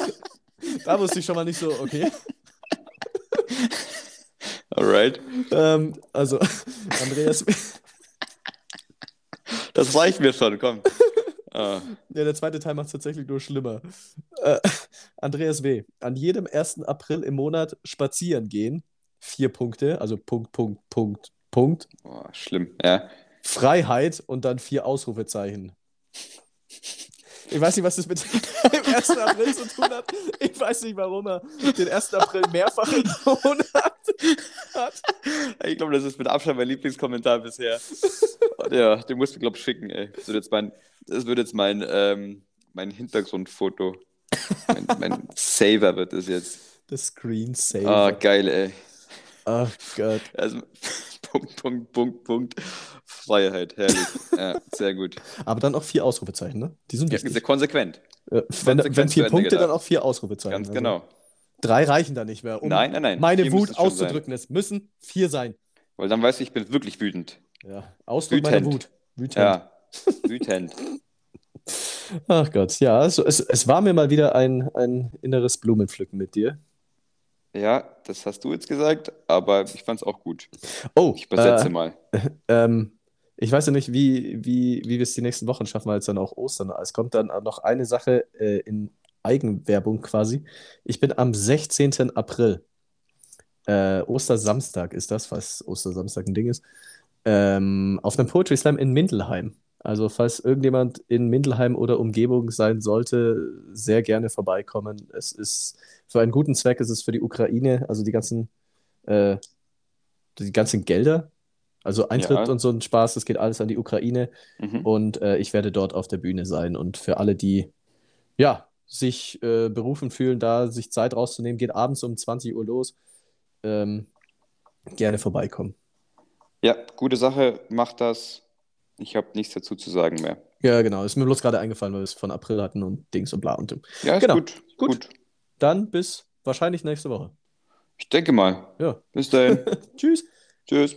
*laughs* da wusste ich schon mal nicht so, okay. Alright. Ähm, also, Andreas. Das reicht mir schon, komm. Ah. Ja, der zweite Teil macht es tatsächlich nur schlimmer. Äh, Andreas W. An jedem 1. April im Monat spazieren gehen. Vier Punkte, also Punkt, Punkt, Punkt, Punkt. Oh, schlimm, ja. Freiheit und dann vier Ausrufezeichen. Ich weiß nicht, was das mit *laughs* dem 1. April zu tun hat. Ich weiß nicht, warum er den 1. April mehrfach im Monat hat. Ich glaube, das ist mit Abstand mein Lieblingskommentar bisher. ja, den musst du, glaube ich, schicken, ey. Das wird jetzt mein, das wird jetzt mein, ähm, mein Hintergrundfoto. Mein, mein Saver wird das jetzt. Das Screensaver. Ah, geil, ey. Oh Gott. Also, Punkt, Punkt, Punkt, Punkt. Freiheit, herrlich. *laughs* Ja, sehr gut. Aber dann auch vier Ausrufezeichen, ne? Die sind wichtig. Ja, sehr konsequent. Äh, wenn, konsequent wenn vier Punkte, dann auch vier Ausrufezeichen. Ganz also genau. Drei reichen da nicht mehr, um nein, nein, nein. meine vier Wut auszudrücken. Es müssen vier sein. Weil dann weißt du, ich bin wirklich wütend. Ja, Ausdruck meiner Wut. Wütend. Ja, *laughs* wütend. Ach Gott, ja, also es, es war mir mal wieder ein, ein inneres Blumenpflücken mit dir. Ja, das hast du jetzt gesagt, aber ich fand es auch gut. Oh, ich übersetze äh, mal. *laughs* Ähm, ich weiß ja nicht, wie, wie, wie wir es die nächsten Wochen schaffen, weil es dann auch Ostern ist. Es kommt dann noch eine Sache äh, in Eigenwerbung quasi. Ich bin am 16. April. Äh, Ostersamstag ist das, was Ostersamstag ein Ding ist. Ähm, auf einem Poetry Slam in Mindelheim. Also, falls irgendjemand in Mindelheim oder Umgebung sein sollte, sehr gerne vorbeikommen. Es ist für einen guten Zweck, es ist für die Ukraine, also die ganzen, äh, die ganzen Gelder, also Eintritt ja. und so ein Spaß, das geht alles an die Ukraine. Mhm. Und äh, ich werde dort auf der Bühne sein. Und für alle, die ja, sich äh, berufen fühlen, da sich Zeit rauszunehmen, geht abends um 20 Uhr los. Ähm, gerne vorbeikommen. Ja, gute Sache, macht das. Ich habe nichts dazu zu sagen mehr. Ja, genau. Ist mir bloß gerade eingefallen, weil wir es von April hatten und Dings und bla und. Ja, ist genau. gut. gut. gut. Dann bis wahrscheinlich nächste Woche. Ich denke mal. Ja. Bis dahin. *laughs* Tschüss. Tschüss.